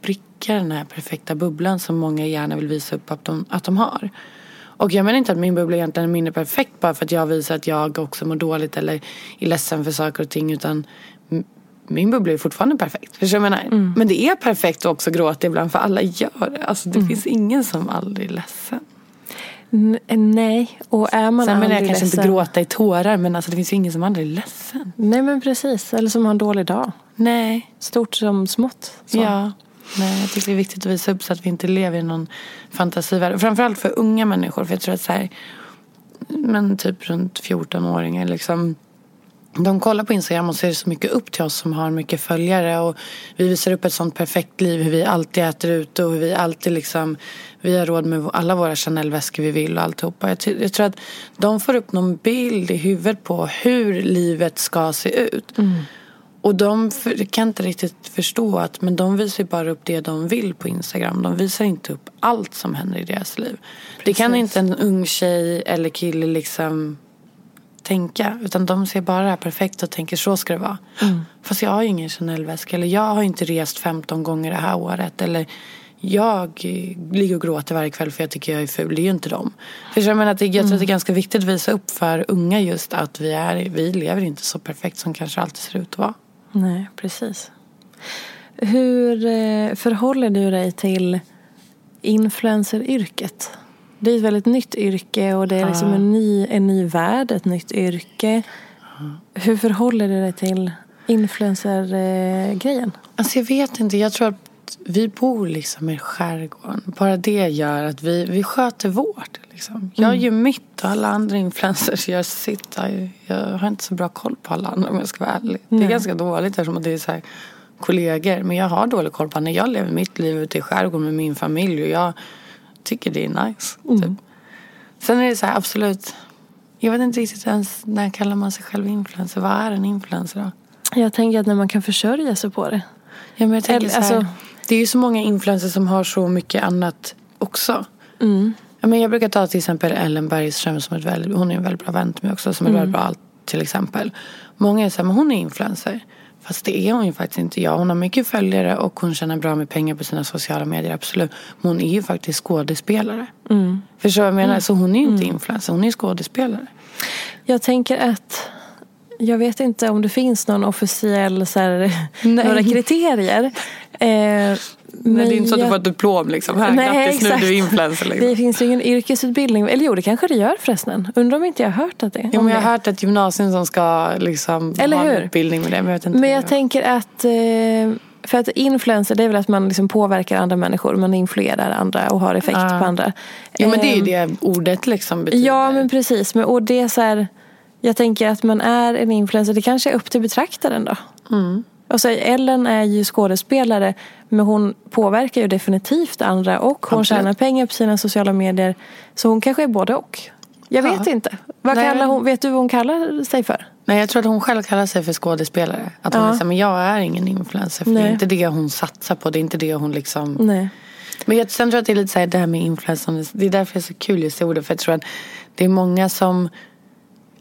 spricka den här perfekta bubblan som många gärna vill visa upp att de, att de har. Och jag menar inte att min bubbla egentligen är mindre perfekt bara för att jag visar att jag också mår dåligt eller är ledsen för saker och ting utan min bubbla är fortfarande perfekt. Förstår du vad jag menar? Men det är perfekt att också gråta ibland för alla gör det. Alltså det finns ingen som aldrig är ledsen. N- nej, och är man Sen menar jag aldrig kanske inte gråta i tårar men alltså det finns ju ingen som aldrig är ledsen. Nej men precis, eller som har en dålig dag. Nej. Stort som smått. Så. Ja. Nej, jag tycker det är viktigt att visa upp så att vi inte lever i någon fantasivärld. Framförallt för unga människor. För jag tror att så här, men typ runt 14-åringar liksom. De kollar på Instagram och ser så mycket upp till oss som har mycket följare. Och vi visar upp ett sånt perfekt liv. Hur vi alltid äter ute och hur vi alltid liksom. Vi har råd med alla våra Chanel-väskor vi vill och alltihopa. Jag, jag tror att de får upp någon bild i huvudet på hur livet ska se ut. Mm. Och de för, kan inte riktigt förstå att men de visar bara upp det de vill på Instagram. De visar inte upp allt som händer i deras liv. Det kan inte en ung tjej eller kille liksom tänka. Utan de ser bara det här perfekt och tänker så ska det vara. Fast jag har ju ingen Chanel-väska. Eller jag har inte rest 15 gånger det här året. Eller jag ligger och gråter varje kväll för jag tycker jag är ful. Det är ju inte de. För jag, menar att det, jag tror att det är ganska viktigt att visa upp för unga just att vi, är, vi lever inte så perfekt som kanske alltid ser ut att vara. Nej, precis. Hur eh, förhåller du dig till influenceryrket? Det är ett väldigt nytt yrke och det är liksom en ny, en ny värld, ett nytt yrke. Hur förhåller du dig till influencergrejen? Alltså jag vet inte. Jag tror att vi bor liksom i skärgården. Bara det gör att vi, vi sköter vårt. Liksom. Jag gör mitt och alla andra influencers gör sitt. Jag, har inte så bra koll på alla andra om jag ska vara ärlig. Det är ganska dåligt eftersom det är så här kollegor. Men jag har dålig koll på andra. Jag lever mitt liv ute i skärgården med min familj och jag tycker det är nice. Typ. Sen är det så här absolut. Jag vet inte riktigt ens när kallar man sig själv influencer. Vad är en influencer då? Jag tänker att när man kan försörja sig på det. Ja, men jag tänker Eller, så här, alltså- det är ju så många influencers som har så mycket annat också. Ja, men jag brukar ta till exempel Ellen Bergström som ett väldigt, hon är en väldigt bra vän till mig också som är väldigt bra allt till exempel. Många är så här, men hon är influencer. Fast det är hon ju faktiskt inte. Ja, hon har mycket följare och hon tjänar bra med pengar på sina sociala medier, absolut. Men hon är ju faktiskt skådespelare. Förstår du vad jag menar? Så hon är ju inte influencer, hon är skådespelare. Jag tänker att jag vet inte om det finns någon officiell så här, några kriterier. Eh, Nej, det är inte så att du får ett diplom liksom. Här, Nej, grattis nu, exakt. du är influencer. Liksom. Det finns ju ingen yrkesutbildning. Eller jo, det kanske det gör förresten. Undrar om inte jag har hört att det. Jo, men jag har hört ett gymnasium som ska liksom Eller ha en hur? utbildning med det. Men jag inte. Men jag tänker att eh, för att influencer det är väl att man liksom påverkar andra människor. Man influerar andra och har effekt Ah. på andra. Jo men det är ju Ehm, det ordet liksom betyder. Ja men precis. Men, och det är så här, jag tänker att man är en influencer. Det kanske är upp till betraktaren då. Mm. Och så Ellen är ju skådespelare. Men hon påverkar ju definitivt andra. Och hon Absolut. tjänar pengar på sina sociala medier. Så hon kanske är både och. Jag Ja. vet inte. Vad Nej, kallar hon, vet du vad hon kallar sig för? Nej jag tror att hon själv kallar sig för skådespelare. Att hon Ja. är så här, men jag är ingen influencer. För det Nej. är inte det hon satsar på. Det är inte det hon liksom. Nej. Men jag, sen tror jag att det är lite så här, det här med influencer. Det är därför det är så kul just det ordet. För jag tror att det är många som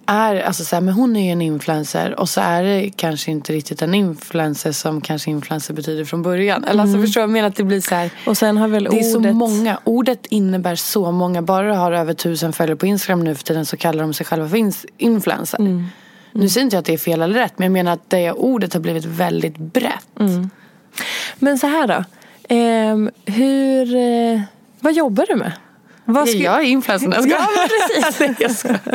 är, alltså så här, men hon är ju en influencer. Och så är det kanske inte riktigt en influencer som kanske influencer betyder från början. Eller alltså förstår du? Jag menar att det blir så här. Och sen har väl Det är så ordet... många. Ordet innebär så många. Bara du har över tusen följare på Instagram nu för tiden så kallar de sig själva för influencer. Nu säger inte jag att det är fel eller rätt. Men jag menar att det ordet har blivit väldigt brett. Men så här då. Ehm, hur... Eh, vad jobbar du med? Vad skulle- Jag är influencer. Jag ska- Ja, men precis. Jag ska-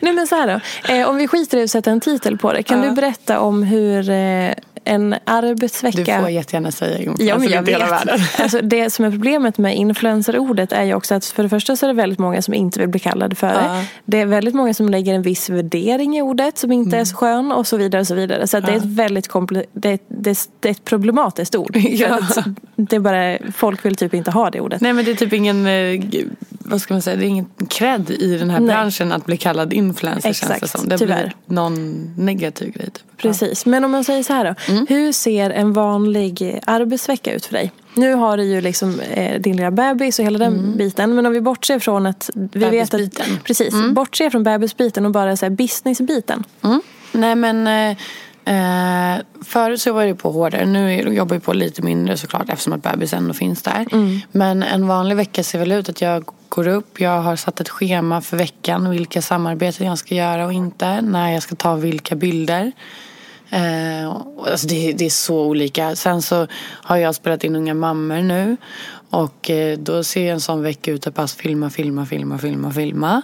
Nej men så här då. Eh, om vi skiter i att sätta en titel på det. Kan Ja. du berätta om hur eh, en arbetsvecka. Du får jättegärna säga Ja, men jag influencer i hela vet. Alltså, det som är problemet med influencerordet är ju också att för det första så är det väldigt många som inte vill bli kallade för det. Ja. Det är väldigt många som lägger en viss värdering i ordet som inte är så skön och så vidare. Och så vidare. Så att det är ett väldigt komple- det, är, det, det är ett problematiskt ord. Ja. Det är bara, folk vill typ inte ha det ordet. Nej men det är typ ingen, eh, vad ska man säga, det är ingen cred i den här Nej. branschen att bli kallad influencer känns det Exakt, som. Det tyvärr. blivit någon negativ grej typ. Precis, men om man säger så här då. Mm. Hur ser en vanlig arbetsvecka ut för dig? Nu har du ju liksom eh, din lilla bebis och hela den biten. Men om vi bortser från att vi vet att... Precis, bortser från bebisbiten och bara så här businessbiten. Mm. Nej men eh, eh, förut så var jag på hårdare. Nu jobbar jag på lite mindre såklart eftersom att bebis ändå finns där. Men en vanlig vecka ser väl ut att jag går upp. Jag har satt ett schema för veckan. Vilka samarbeten jag ska göra och inte. När jag ska ta vilka bilder. Eh, alltså det, det är så olika. Sen så har jag spelat in Unga mammor nu. Och eh, då ser en sån vecka ut att pass filma, filma, filma, filma, filma.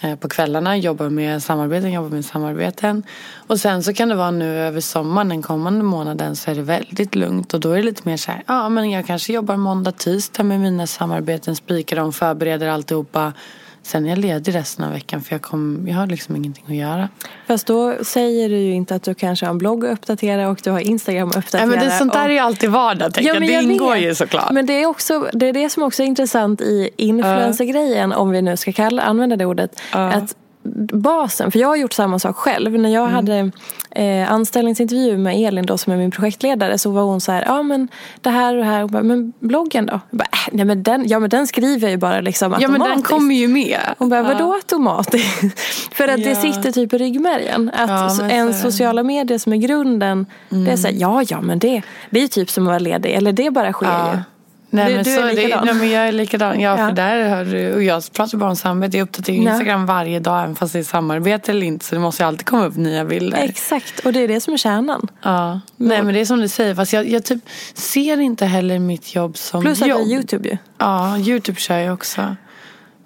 Eh, på kvällarna jobbar med samarbeten, jobbar med samarbeten. Och sen så kan det vara nu över sommaren, den kommande månaden så är det väldigt lugnt. Och då är det lite mer så här, ja men jag kanske jobbar måndag, tisdag med mina samarbeten, spikar dem, förbereder alltihopa. Sen är jag ledig resten av veckan för jag, kom, jag har liksom ingenting att göra. Fast då säger du ju inte att du kanske har en blogg att uppdatera och du har Instagram att uppdatera. Ja, men det, sånt där och... är ju alltid vardag. tänker jag. det jag ingår vet. ju såklart. Men det är, också, det är det som också är intressant i influencergrejen, om vi nu ska kalla, använda det ordet. Att basen, för jag har gjort samma sak själv. När Mm. jag hade eh, anställningsintervju med Elin då, som är min projektledare så var hon så här, ja men det här och det här. Och bara, men bloggen då? Jag bara, äh, nej, men den, ja men den skriver jag ju bara liksom ja men den automatiskt." kommer ju med. Hon bara, vadå automatiskt? För att det Ja. sitter typ i ryggmärgen. Att Ja, en det. sociala medier som är grunden, det är så här, ja ja men det, det är ju typ som att vara ledig. Eller det bara sker ju. Nej, Du- men du så är är det, likadan. nej, men jag är likadan. Ja, Ja. För där har du, och jag pratar bara om samarbete. Jag uppdaterar Ja. Instagram varje dag även fast det är samarbete eller inte. Så det måste ju alltid komma upp nya bilder. Exakt, och det är det som är kärnan. Ja. Nej men det är som du säger. Fast jag, jag typ ser inte heller mitt jobb som Plus att jobb. det är YouTube ju. Ja, Youtube kör jag också.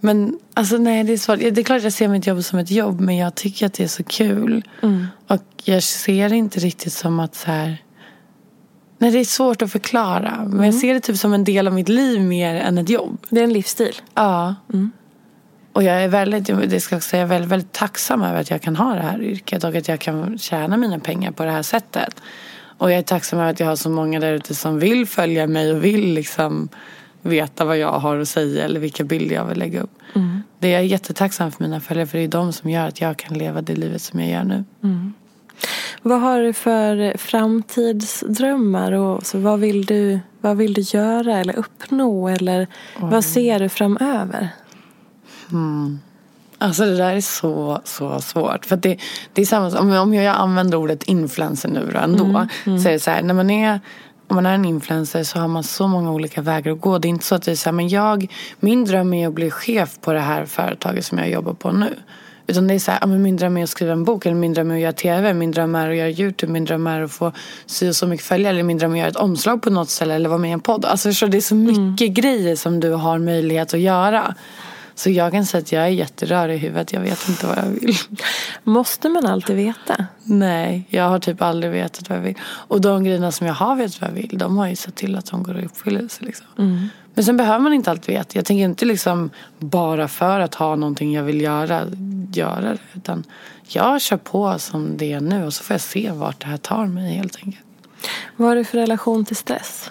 Men alltså nej, det är svårt. Det är klart jag ser mitt jobb som ett jobb. Men jag tycker att det är så kul. Mm. Och jag ser det inte riktigt som att så här... Nej, det är svårt att förklara. Men Mm. jag ser det typ som en del av mitt liv mer än ett jobb. Det är en livsstil. Ja. Mm. Och jag är väldigt, det ska jag säga, väldigt, väldigt tacksam över att jag kan ha det här yrket och att jag kan tjäna mina pengar på det här sättet. Och jag är tacksam över att jag har så många där ute som vill följa mig och vill liksom veta vad jag har att säga eller vilka bilder jag vill lägga upp. Det är jag jättetacksam för mina följare för det är de som gör att jag kan leva det livet som jag gör nu. Vad har du för framtidsdrömmar? Och så vad, vill du, vad vill du göra eller uppnå? Eller vad ser du framöver? Alltså det där är så, så svårt. För det, det är samma om, om jag använder ordet influencer nu då ändå. Så är det så här, när man är om man är en influencer så har man så många olika vägar att gå. Det är inte så att det är så här, men jag, min dröm är att bli chef på det här företaget som jag jobbar på nu. Utan det är så här, min dröm är att skriva en bok, eller min dröm är att göra tv, min dröm är att göra YouTube, min dröm är att få sy och så mycket följare, eller min dröm är att göra ett omslag på något ställe eller vara med i en podd. Alltså så det är så mycket grejer som du har möjlighet att göra. Så jag kan säga att jag är jätterörig i huvudet. Jag vet inte vad jag vill. Måste man alltid veta? Nej, jag har typ aldrig vetat vad jag vill. Och de grejerna som jag har vetat vad jag vill, de har ju sett till att de går i uppfyllelse. Liksom. Men sen behöver man inte alltid veta. Jag tänker inte liksom bara för att ha någonting jag vill göra, göra det. Utan jag kör på som det är nu och så får jag se vart det här tar mig helt enkelt. Vad har du för relation till stress?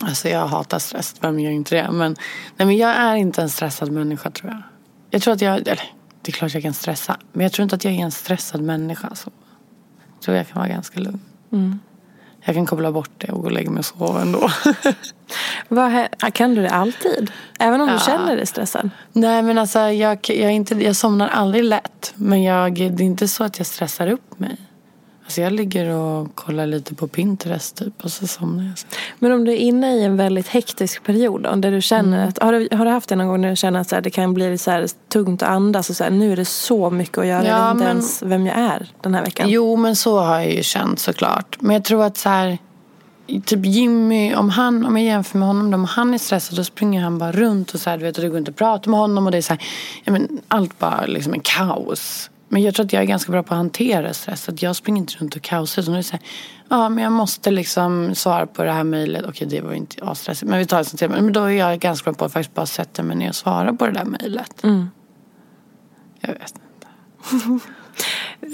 Alltså jag hatar stress, vem gör inte det? Men, nej, men jag är inte en stressad människa tror jag. Jag tror att jag, eller det är klart jag kan stressa. Men jag tror inte att jag är en stressad människa. Så. Jag tror jag kan vara ganska lugn. Jag kan koppla bort det och gå och lägga mig och sova ändå. Kan du det alltid? Även om Ja. du känner dig stressad? nej men alltså jag, jag, inte, jag somnar aldrig lätt. Men jag, det är inte så att jag stressar upp mig. Alltså jag ligger och kollar lite på Pinterest typ och så somnar jag. Men om du är inne i en väldigt hektisk period då, där du känner att, har du, har du haft det någon gång när du känner att så här, det kan bli så här, tungt att andas och så här, nu är det så mycket att göra, jag Ja, vet inte men- ens vem jag är den här veckan? Jo, men så har jag ju känt såklart. Men jag tror att så här, typ Jimmy, om, han, om jag jämför med honom, då, om han är stressad då springer han bara runt och så här, du vet, och det går inte att prata med honom och det är så här, men allt bara liksom en kaos. Men jag tror att jag är ganska bra på att hantera stress. Att jag springer inte runt och kaosar. Så nu är det här, ja men jag måste liksom svara på det här mejlet. Okej det var inte asstressigt. Men vi tar det som. Men då är jag ganska bra på att faktiskt bara sätta mig ner och svara på det där mejlet. Mm. Jag vet inte.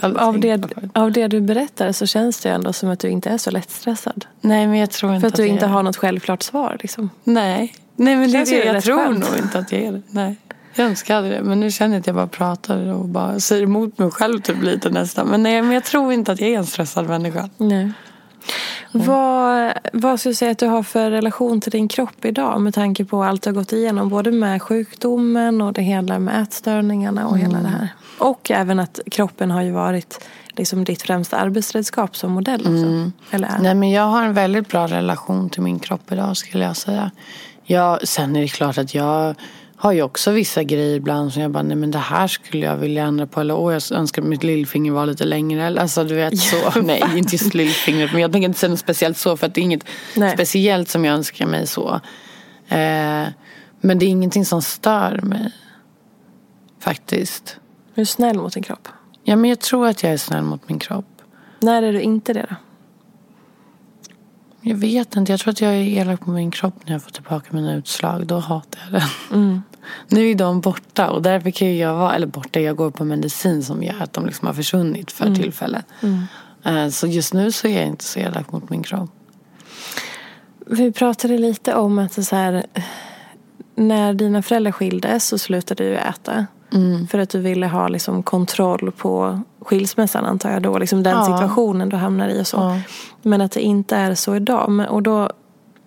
Jag Av det, det. av det du berättar så känns det ändå som att du inte är så lättstressad. Nej men jag tror inte För att du jag inte är. har något självklart svar liksom. Nej. Nej men det är Känns det. Jag rätt tror skönt. nog inte att jag är det. Nej. Jag önskar det. Men nu känner jag att jag bara pratar och bara säger emot mig själv typ lite nästan. Men nej men jag tror inte att jag är en stressad människa. Nej. Vad, vad skulle du säga att du har för relation till din kropp idag med tanke på allt du har gått igenom? Både med sjukdomen och det hela med ätstörningarna och hela det här. Och även att kroppen har ju varit liksom ditt främsta arbetsredskap som modell också. Eller är. Nej men jag har en väldigt bra relation till min kropp idag skulle jag säga. Jag, sen är det klart att jag har ju också vissa grejer ibland som jag bara, nej men det här skulle jag vilja ändra på. Eller åh jag önskar att mitt lillfinger var lite längre. Alltså du vet så. Nej inte just lillfingret. Men jag tänker inte säga något speciellt så. För att det är inget Nej. speciellt som jag önskar mig så. Eh, men det är ingenting som stör mig. Faktiskt. Du är snäll mot din kropp. Ja men jag tror att jag är snäll mot min kropp. När är du inte det då? Jag vet inte. Jag tror att jag är elak på min kropp när jag får tillbaka mina utslag. Då hatar jag den. Nu är de borta och därför kan jag vara, eller borta, jag går på medicin som gör att de liksom har försvunnit för tillfället. Eh, Så just nu så är jag inte så elak mot min kropp. Vi pratade lite om att så här, när dina föräldrar skildes så slutade du äta. För att du ville ha liksom kontroll på skilsmässan antar jag då. Liksom den Ja. situationen du hamnar i och så. Ja. Men att det inte är så idag. Och då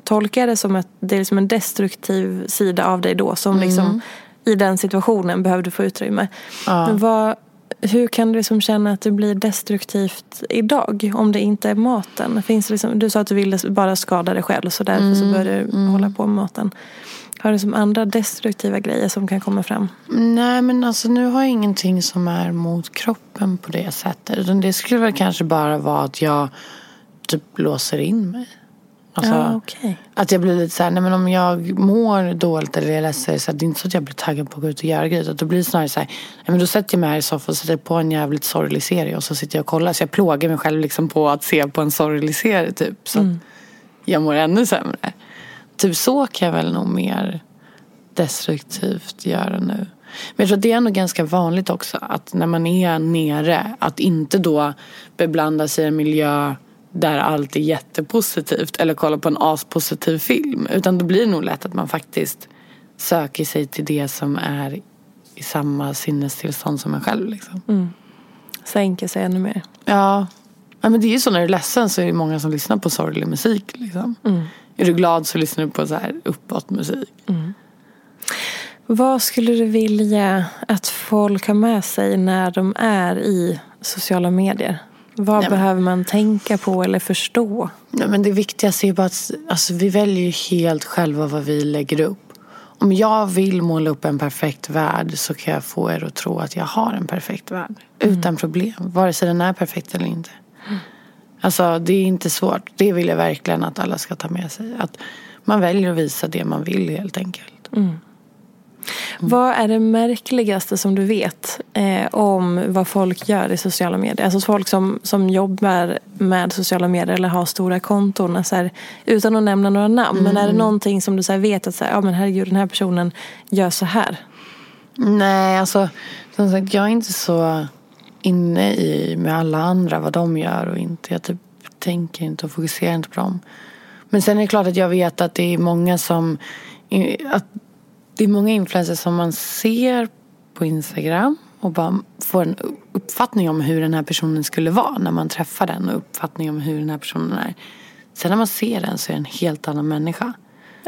tolkar jag det som att det är liksom en destruktiv sida av dig då. Som liksom i den situationen behövde få utrymme. Ja. Vad, hur kan du liksom känna att det blir destruktivt idag? Om det inte är maten. Finns det liksom, du sa att du ville bara skada dig själv. Så därför så började du hålla på med maten. Har du liksom andra destruktiva grejer som kan komma fram? Nej men alltså nu har jag ingenting som är mot kroppen på det sättet. Det skulle väl kanske bara vara att jag typ låser in mig. Alltså, ja, okej. Att jag blir lite så här, nej men om jag mår dåligt eller är ledsen så är det inte så att jag blir taggad på att gå ut och göra grejer. Då blir det snarare så här, nej men då sätter jag mig här i soffan och sätter på en jävligt sorglig serie och så sitter jag och kollar. Så jag plågar mig själv liksom på att se på en sorglig serie typ. Så att jag mår ännu sämre. Typ så kan jag väl nog mer destruktivt göra nu. Men jag tror att det är nog ganska vanligt också att när man är nere att inte då beblanda sig i en miljö där allt är jättepositivt eller kolla på en aspositiv film. Utan då blir det nog lätt att man faktiskt söker sig till det som är i samma sinnestillstånd som en själv. Liksom. Sänker sig ännu mer. Ja. ja, men det är ju så när du är ledsen så är det många som lyssnar på sorglig musik. Liksom. Är du glad så lyssnar du på så här uppåt musik. Vad skulle du vilja att folk har med sig när de är i sociala medier? Vad Nej, behöver man tänka på eller förstå? Nej, men det viktigaste är bara att alltså, vi väljer helt själva vad vi lägger upp. Om jag vill måla upp en perfekt värld så kan jag få er att tro att jag har en perfekt värld. Utan problem. Vare sig den är perfekt eller inte. Alltså det är inte svårt. Det vill jag verkligen att alla ska ta med sig. Att man väljer att visa det man vill helt enkelt. Vad är det märkligaste som du vet eh, om vad folk gör i sociala medier? Alltså folk som, som jobbar med sociala medier eller har stora konton. Så här, utan att nämna några namn. Men är det någonting som du så vet att så här, ja, men herregud, den här personen gör så här? Nej, alltså som sagt jag är inte så inne i med alla andra vad de gör och inte. Jag typ tänker inte och fokuserar inte på dem. Men sen är det klart att jag vet att det är många som att det är många influencers som man ser på Instagram och bara får en uppfattning om hur den här personen skulle vara när man träffar den och uppfattning om hur den här personen är. Sen när man ser den så är det en helt annan människa.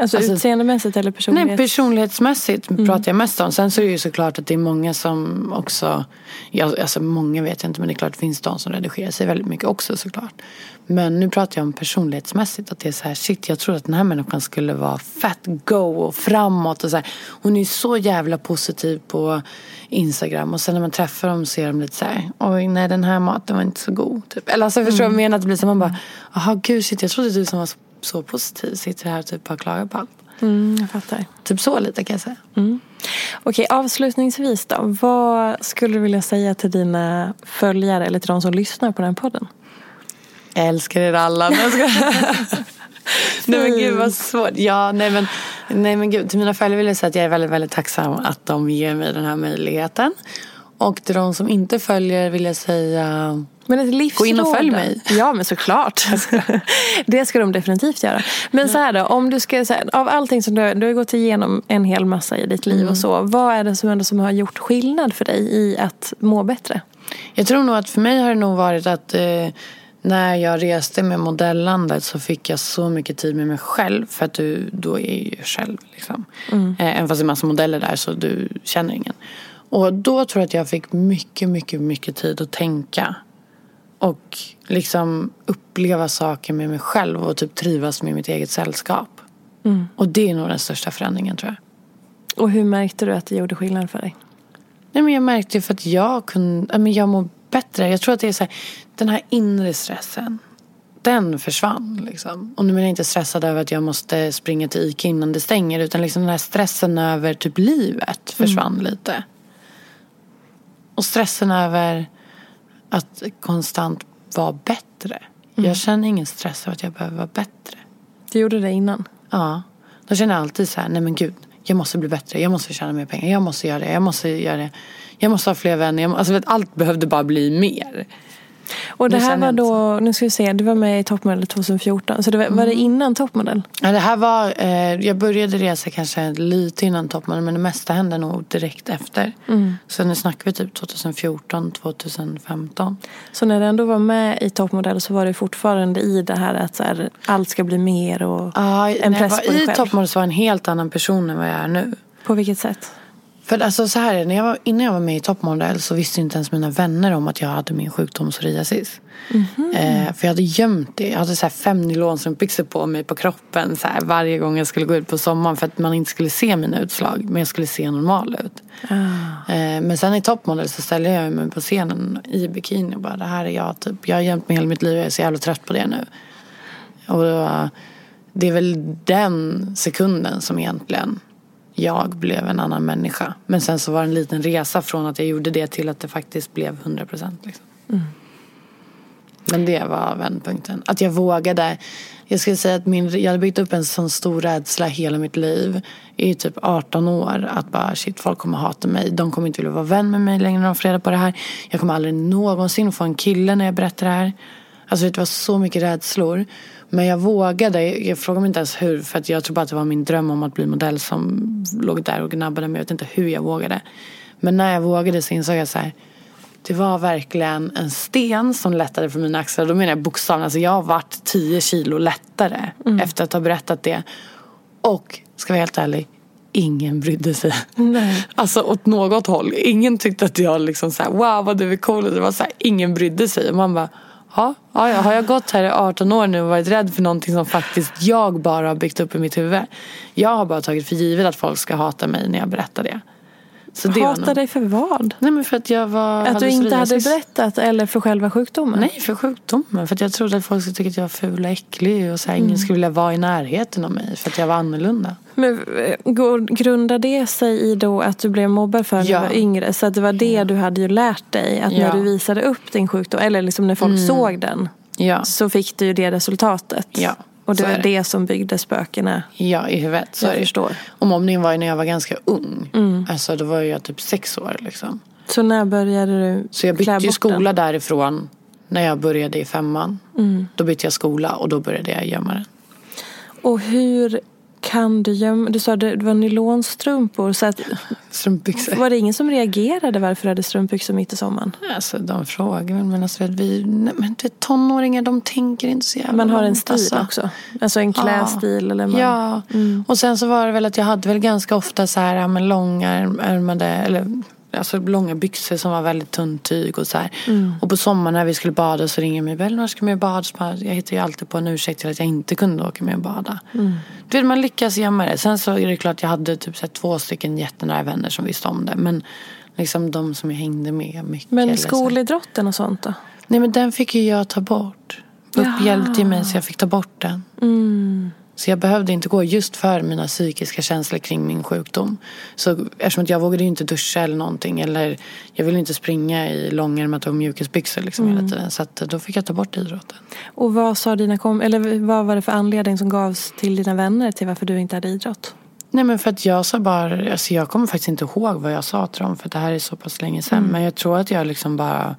Alltså, Alltså- utseendemässigt eller personlighet? Nej, personlighetsmässigt pratar jag mest om. Sen så är det ju såklart att det är många som också, ja, alltså många vet jag inte men det är klart det finns de som redigerar sig väldigt mycket också såklart. Men nu pratar jag om personlighetsmässigt att det är så här shit jag tror att den här människan skulle vara fett go och framåt och så här. Hon är så jävla positiv på Instagram och sen när man träffar dem så är de lite så här oj nej den här maten var inte så god. Typ. Eller alltså förstår du vad jag menar? Att det blir så man bara jaha gud shit jag trodde du som var så, så positiv sitter här och typ bara klagar på allt. Mm, jag fattar. Typ så lite kan jag säga. Okej, avslutningsvis då. Vad skulle du vilja säga till dina följare eller till de som lyssnar på den här podden? Jag älskar er alla. Nej men gud vad svårt. Ja, nej men, nej men gud. Till mina följare vill jag säga att jag är väldigt, väldigt tacksam att de ger mig den här möjligheten. Och till de som inte följer vill jag säga Men ett livsråd. Gå in och följ mig. Ja, men såklart. det ska de definitivt göra. Men så här då, om du ska, här, av allting som du, du har gått igenom en hel massa i ditt liv Mm. och så. Vad är det som, ändå som har gjort skillnad för dig i att må bättre? Jag tror nog att för mig har det nog varit att eh, när jag reste med modellandet så fick jag så mycket tid med mig själv. För att du då är ju själv liksom. Eh, även fast det är massa modeller där så du känner ingen. Och då tror jag att jag fick mycket, mycket, mycket tid att tänka. Och liksom uppleva saker med mig själv och typ trivas med mitt eget sällskap. Och det är nog den största förändringen tror jag. Och hur märkte du att det gjorde skillnad för dig? Nej, men jag märkte ju för att jag kunde, men jag mår bättre. Jag tror att det är så här, den här inre stressen. Den försvann liksom. Och nu är jag inte stressad över att jag måste springa till Ica innan det stänger. Utan liksom den här stressen över typ livet försvann lite. Och stressen över att konstant vara bättre. Jag känner ingen stress över att jag behöver vara bättre. Du gjorde det innan. Ja, då känner jag alltid så här, nej men gud, jag måste bli bättre, jag måste tjäna mer pengar, jag måste göra det, jag måste göra det. Jag måste ha fler vänner, jag alltså allt behövde bara bli mer. Och det här var jag då, nu ska vi se, du var med i Toppmodell 2014. Så det var, var Mm. det innan Toppmodell? Ja, det här var, eh, jag började resa kanske lite innan toppmodell men det mesta hände nog direkt efter. Så nu snackar vi typ 2014, 2015. Så när du ändå var med i Toppmodell så var det fortfarande i det här att här, allt ska bli mer och Ja, en när jag press på var dig i själv. toppmodell så var jag en helt annan person än vad jag är nu. På vilket sätt? För alltså så här är det, när jag var, innan jag var med i Toppmodell så visste inte ens mina vänner om att jag hade min sjukdom psoriasis. Eh, för jag hade gömt det. Jag hade så här fem nylonstrumpbyxor på mig på kroppen så här, varje gång jag skulle gå ut på sommaren för att man inte skulle se mina utslag. Men jag skulle se normal ut. Eh, men sen i Toppmodell så ställde jag mig på scenen i bikini och bara det här är jag typ. Jag har gömt mig hela mitt liv och jag är så jävla trött på det nu. Och då, det är väl den sekunden som egentligen jag blev en annan människa. Men sen så var det en liten resa från att jag gjorde det till att det faktiskt blev 100 procent. Liksom. Men det var vändpunkten. Att jag vågade. Jag skulle säga att min, jag hade byggt upp en sån stor rädsla hela mitt liv. I typ 18 år. Att bara shit folk kommer hata mig. De kommer inte vilja vara vän med mig längre när de får reda på det här. Jag kommer aldrig någonsin få en kille när jag berättar det här. Alltså det var så mycket rädslor. Men jag vågade. Jag frågar mig inte ens hur. För att jag tror bara att det var min dröm om att bli modell som låg där och gnabbade. Men jag vet inte hur jag vågade. Men när jag vågade så insåg jag så här. Det var verkligen en sten som lättade från mina axlar. Då menar jag bokstavligen. Alltså jag har varit 10 kilo lättare efter att ha berättat det. Och, ska vara helt ärlig, ingen brydde sig. Nej. Alltså åt något håll. Ingen tyckte att jag liksom så här, wow vad du är cool. Det var så här, ingen brydde sig. Och man bara, ja, ja, har jag gått här i 18 år nu och varit rädd för någonting som faktiskt jag bara har byggt upp i mitt huvud. Jag har bara tagit för givet att folk ska hata mig när jag berättar det. Så det Hata nog- dig för vad? Nej men för att jag var Att du inte hade psoriasis. berättat eller för själva sjukdomen? Nej, för sjukdomen. För att jag trodde att folk skulle tycka att jag var ful och äcklig. Och så här, ingen skulle vilja vara i närheten av mig. För att jag var annorlunda. Men eh, grundar det sig i då att du blev mobbad för när Ja. du var yngre? Så att det var det du hade ju lärt dig? Att Ja. när du visade upp din sjukdom, eller liksom när folk såg den, Ja, så fick du ju det resultatet? Ja, Och det så var är det. det. som byggde spökena? ja i huvudet. Så Jag förstår. Och mobbningen var ju när jag var ganska ung. Alltså då var jag typ sex år liksom. Så när började du Så jag bytte ju skola den? därifrån. När jag började i femman. Då bytte jag skola och då började jag gömma den. Och hur kan du gömma... Du sa att det var nylonstrumpor. Så att, Strumpbyxor. var det ingen som reagerade varför du hade strumpbyxor mitt i sommaren? Alltså de frågar väl men alltså vi, nej, men det är tonåringar de tänker inte så jävla Man har en stil alltså. också? Alltså en klädstil? Eller man... Ja, och sen så var det väl att jag hade väl ganska ofta så här, ja, men långärmade, eller alltså långa byxor som var väldigt tunt tyg och så här. Och på sommaren när vi skulle bada så ringer mig väl, när ska vi bada? Så bara, Jag hittar ju alltid på en ursäkt till att jag inte kunde åka med och bada. Du vet, man lyckas gömma det. Sen så är det klart jag hade typ så här, två stycken jättenära vänner som visste om det. Men liksom de som jag hängde med mycket. Men skolidrotten och sånt då? Nej men den fick ju jag ta bort. Upp hjälpte ju mig så jag fick ta bort den. Så jag behövde inte gå just för mina psykiska känslor kring min sjukdom. Så eftersom jag vågade inte duscha eller någonting. Eller jag ville inte springa i långärmat och mjukisbyxor liksom mm. hela tiden. Så då fick jag ta bort idrotten. Och vad sa dina kom eller vad var det för anledning som gavs till dina vänner till varför du inte hade idrott? Nej men för att jag sa bara, alltså jag kommer faktiskt inte ihåg vad jag sa till dem. För det här är så pass länge sedan. Mm. Men jag tror att jag liksom bara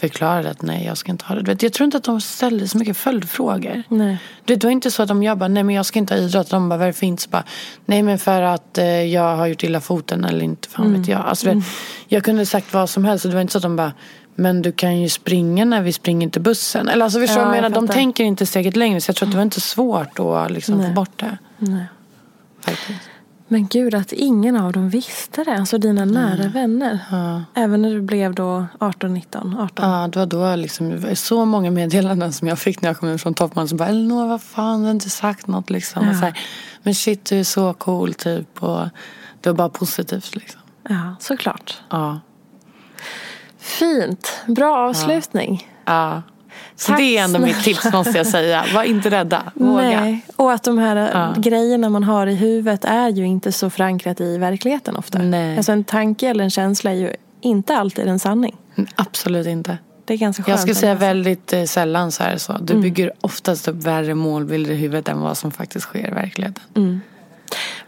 förklarade att nej jag ska inte ha det. vet, jag tror inte att de ställde så mycket följdfrågor. Nej. Det var inte så att de jag bara, nej men jag ska inte ha idrott. De bara, varför inte? Så bara, nej men för att eh, jag har gjort illa foten eller inte fan mm. vet jag. Alltså, mm. vet, jag kunde sagt vad som helst. Det var inte så att de bara, men du kan ju springa när vi springer till bussen. Eller alltså förstår ja, jag menar, de tänker inte steget längre. Så jag tror att det var inte svårt att liksom, få bort det. Nej. Faktiskt. Men gud, att ingen av dem visste det. Alltså dina mm. nära vänner. Ja. Även när du blev då 18, 19, 18. Ja, det var då liksom, så många meddelanden som jag fick när jag kom ut från Toppman. Som bara, Elinor, vad fan, du har inte sagt något liksom. Ja. Här, Men shit, du är så cool typ. Och det var bara positivt liksom. Ja, såklart. Ja. Fint. Bra avslutning. Ja. ja. Så Tack det är ändå mitt tips måste jag säga. Var inte rädda. Våga. Nej. Och att de här ja. grejerna man har i huvudet är ju inte så förankrat i verkligheten ofta. Nej. Alltså en tanke eller en känsla är ju inte alltid en sanning. Absolut inte. Det är ganska skönt. Jag skulle säga väldigt eh, sällan så här så. Du mm. bygger oftast upp värre målbilder i huvudet än vad som faktiskt sker i verkligheten. Mm.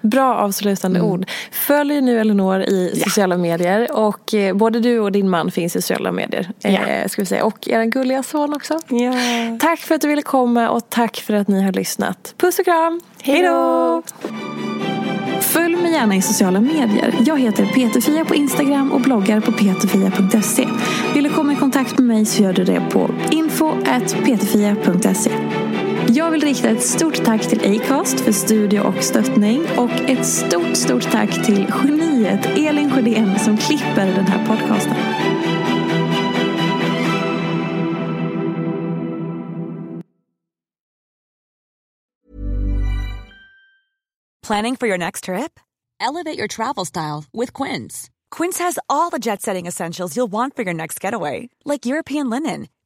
Bra avslutande mm. ord. Följ nu Elinor i ja. sociala medier. Och eh, både du och din man finns i sociala medier. Ja. Eh, ska vi säga. Och er gulliga son också. Ja. Tack för att du ville komma och tack för att ni har lyssnat. Puss och kram. Hej då! Följ mig gärna i sociala medier. Jag heter Peterfia på Instagram och bloggar på peterfia.se. Vill du komma i kontakt med mig så gör du det på info.peterfia.se. Jag vill rikta ett stort tack till Acast för studio och stöttning och ett stort, stort tack till geniet Elin Sjödén som klipper den här podcasten. Planning for your next trip? Elevate your travel style with Quince. Quince has all the jet-setting essentials you'll want for your next getaway, like European linen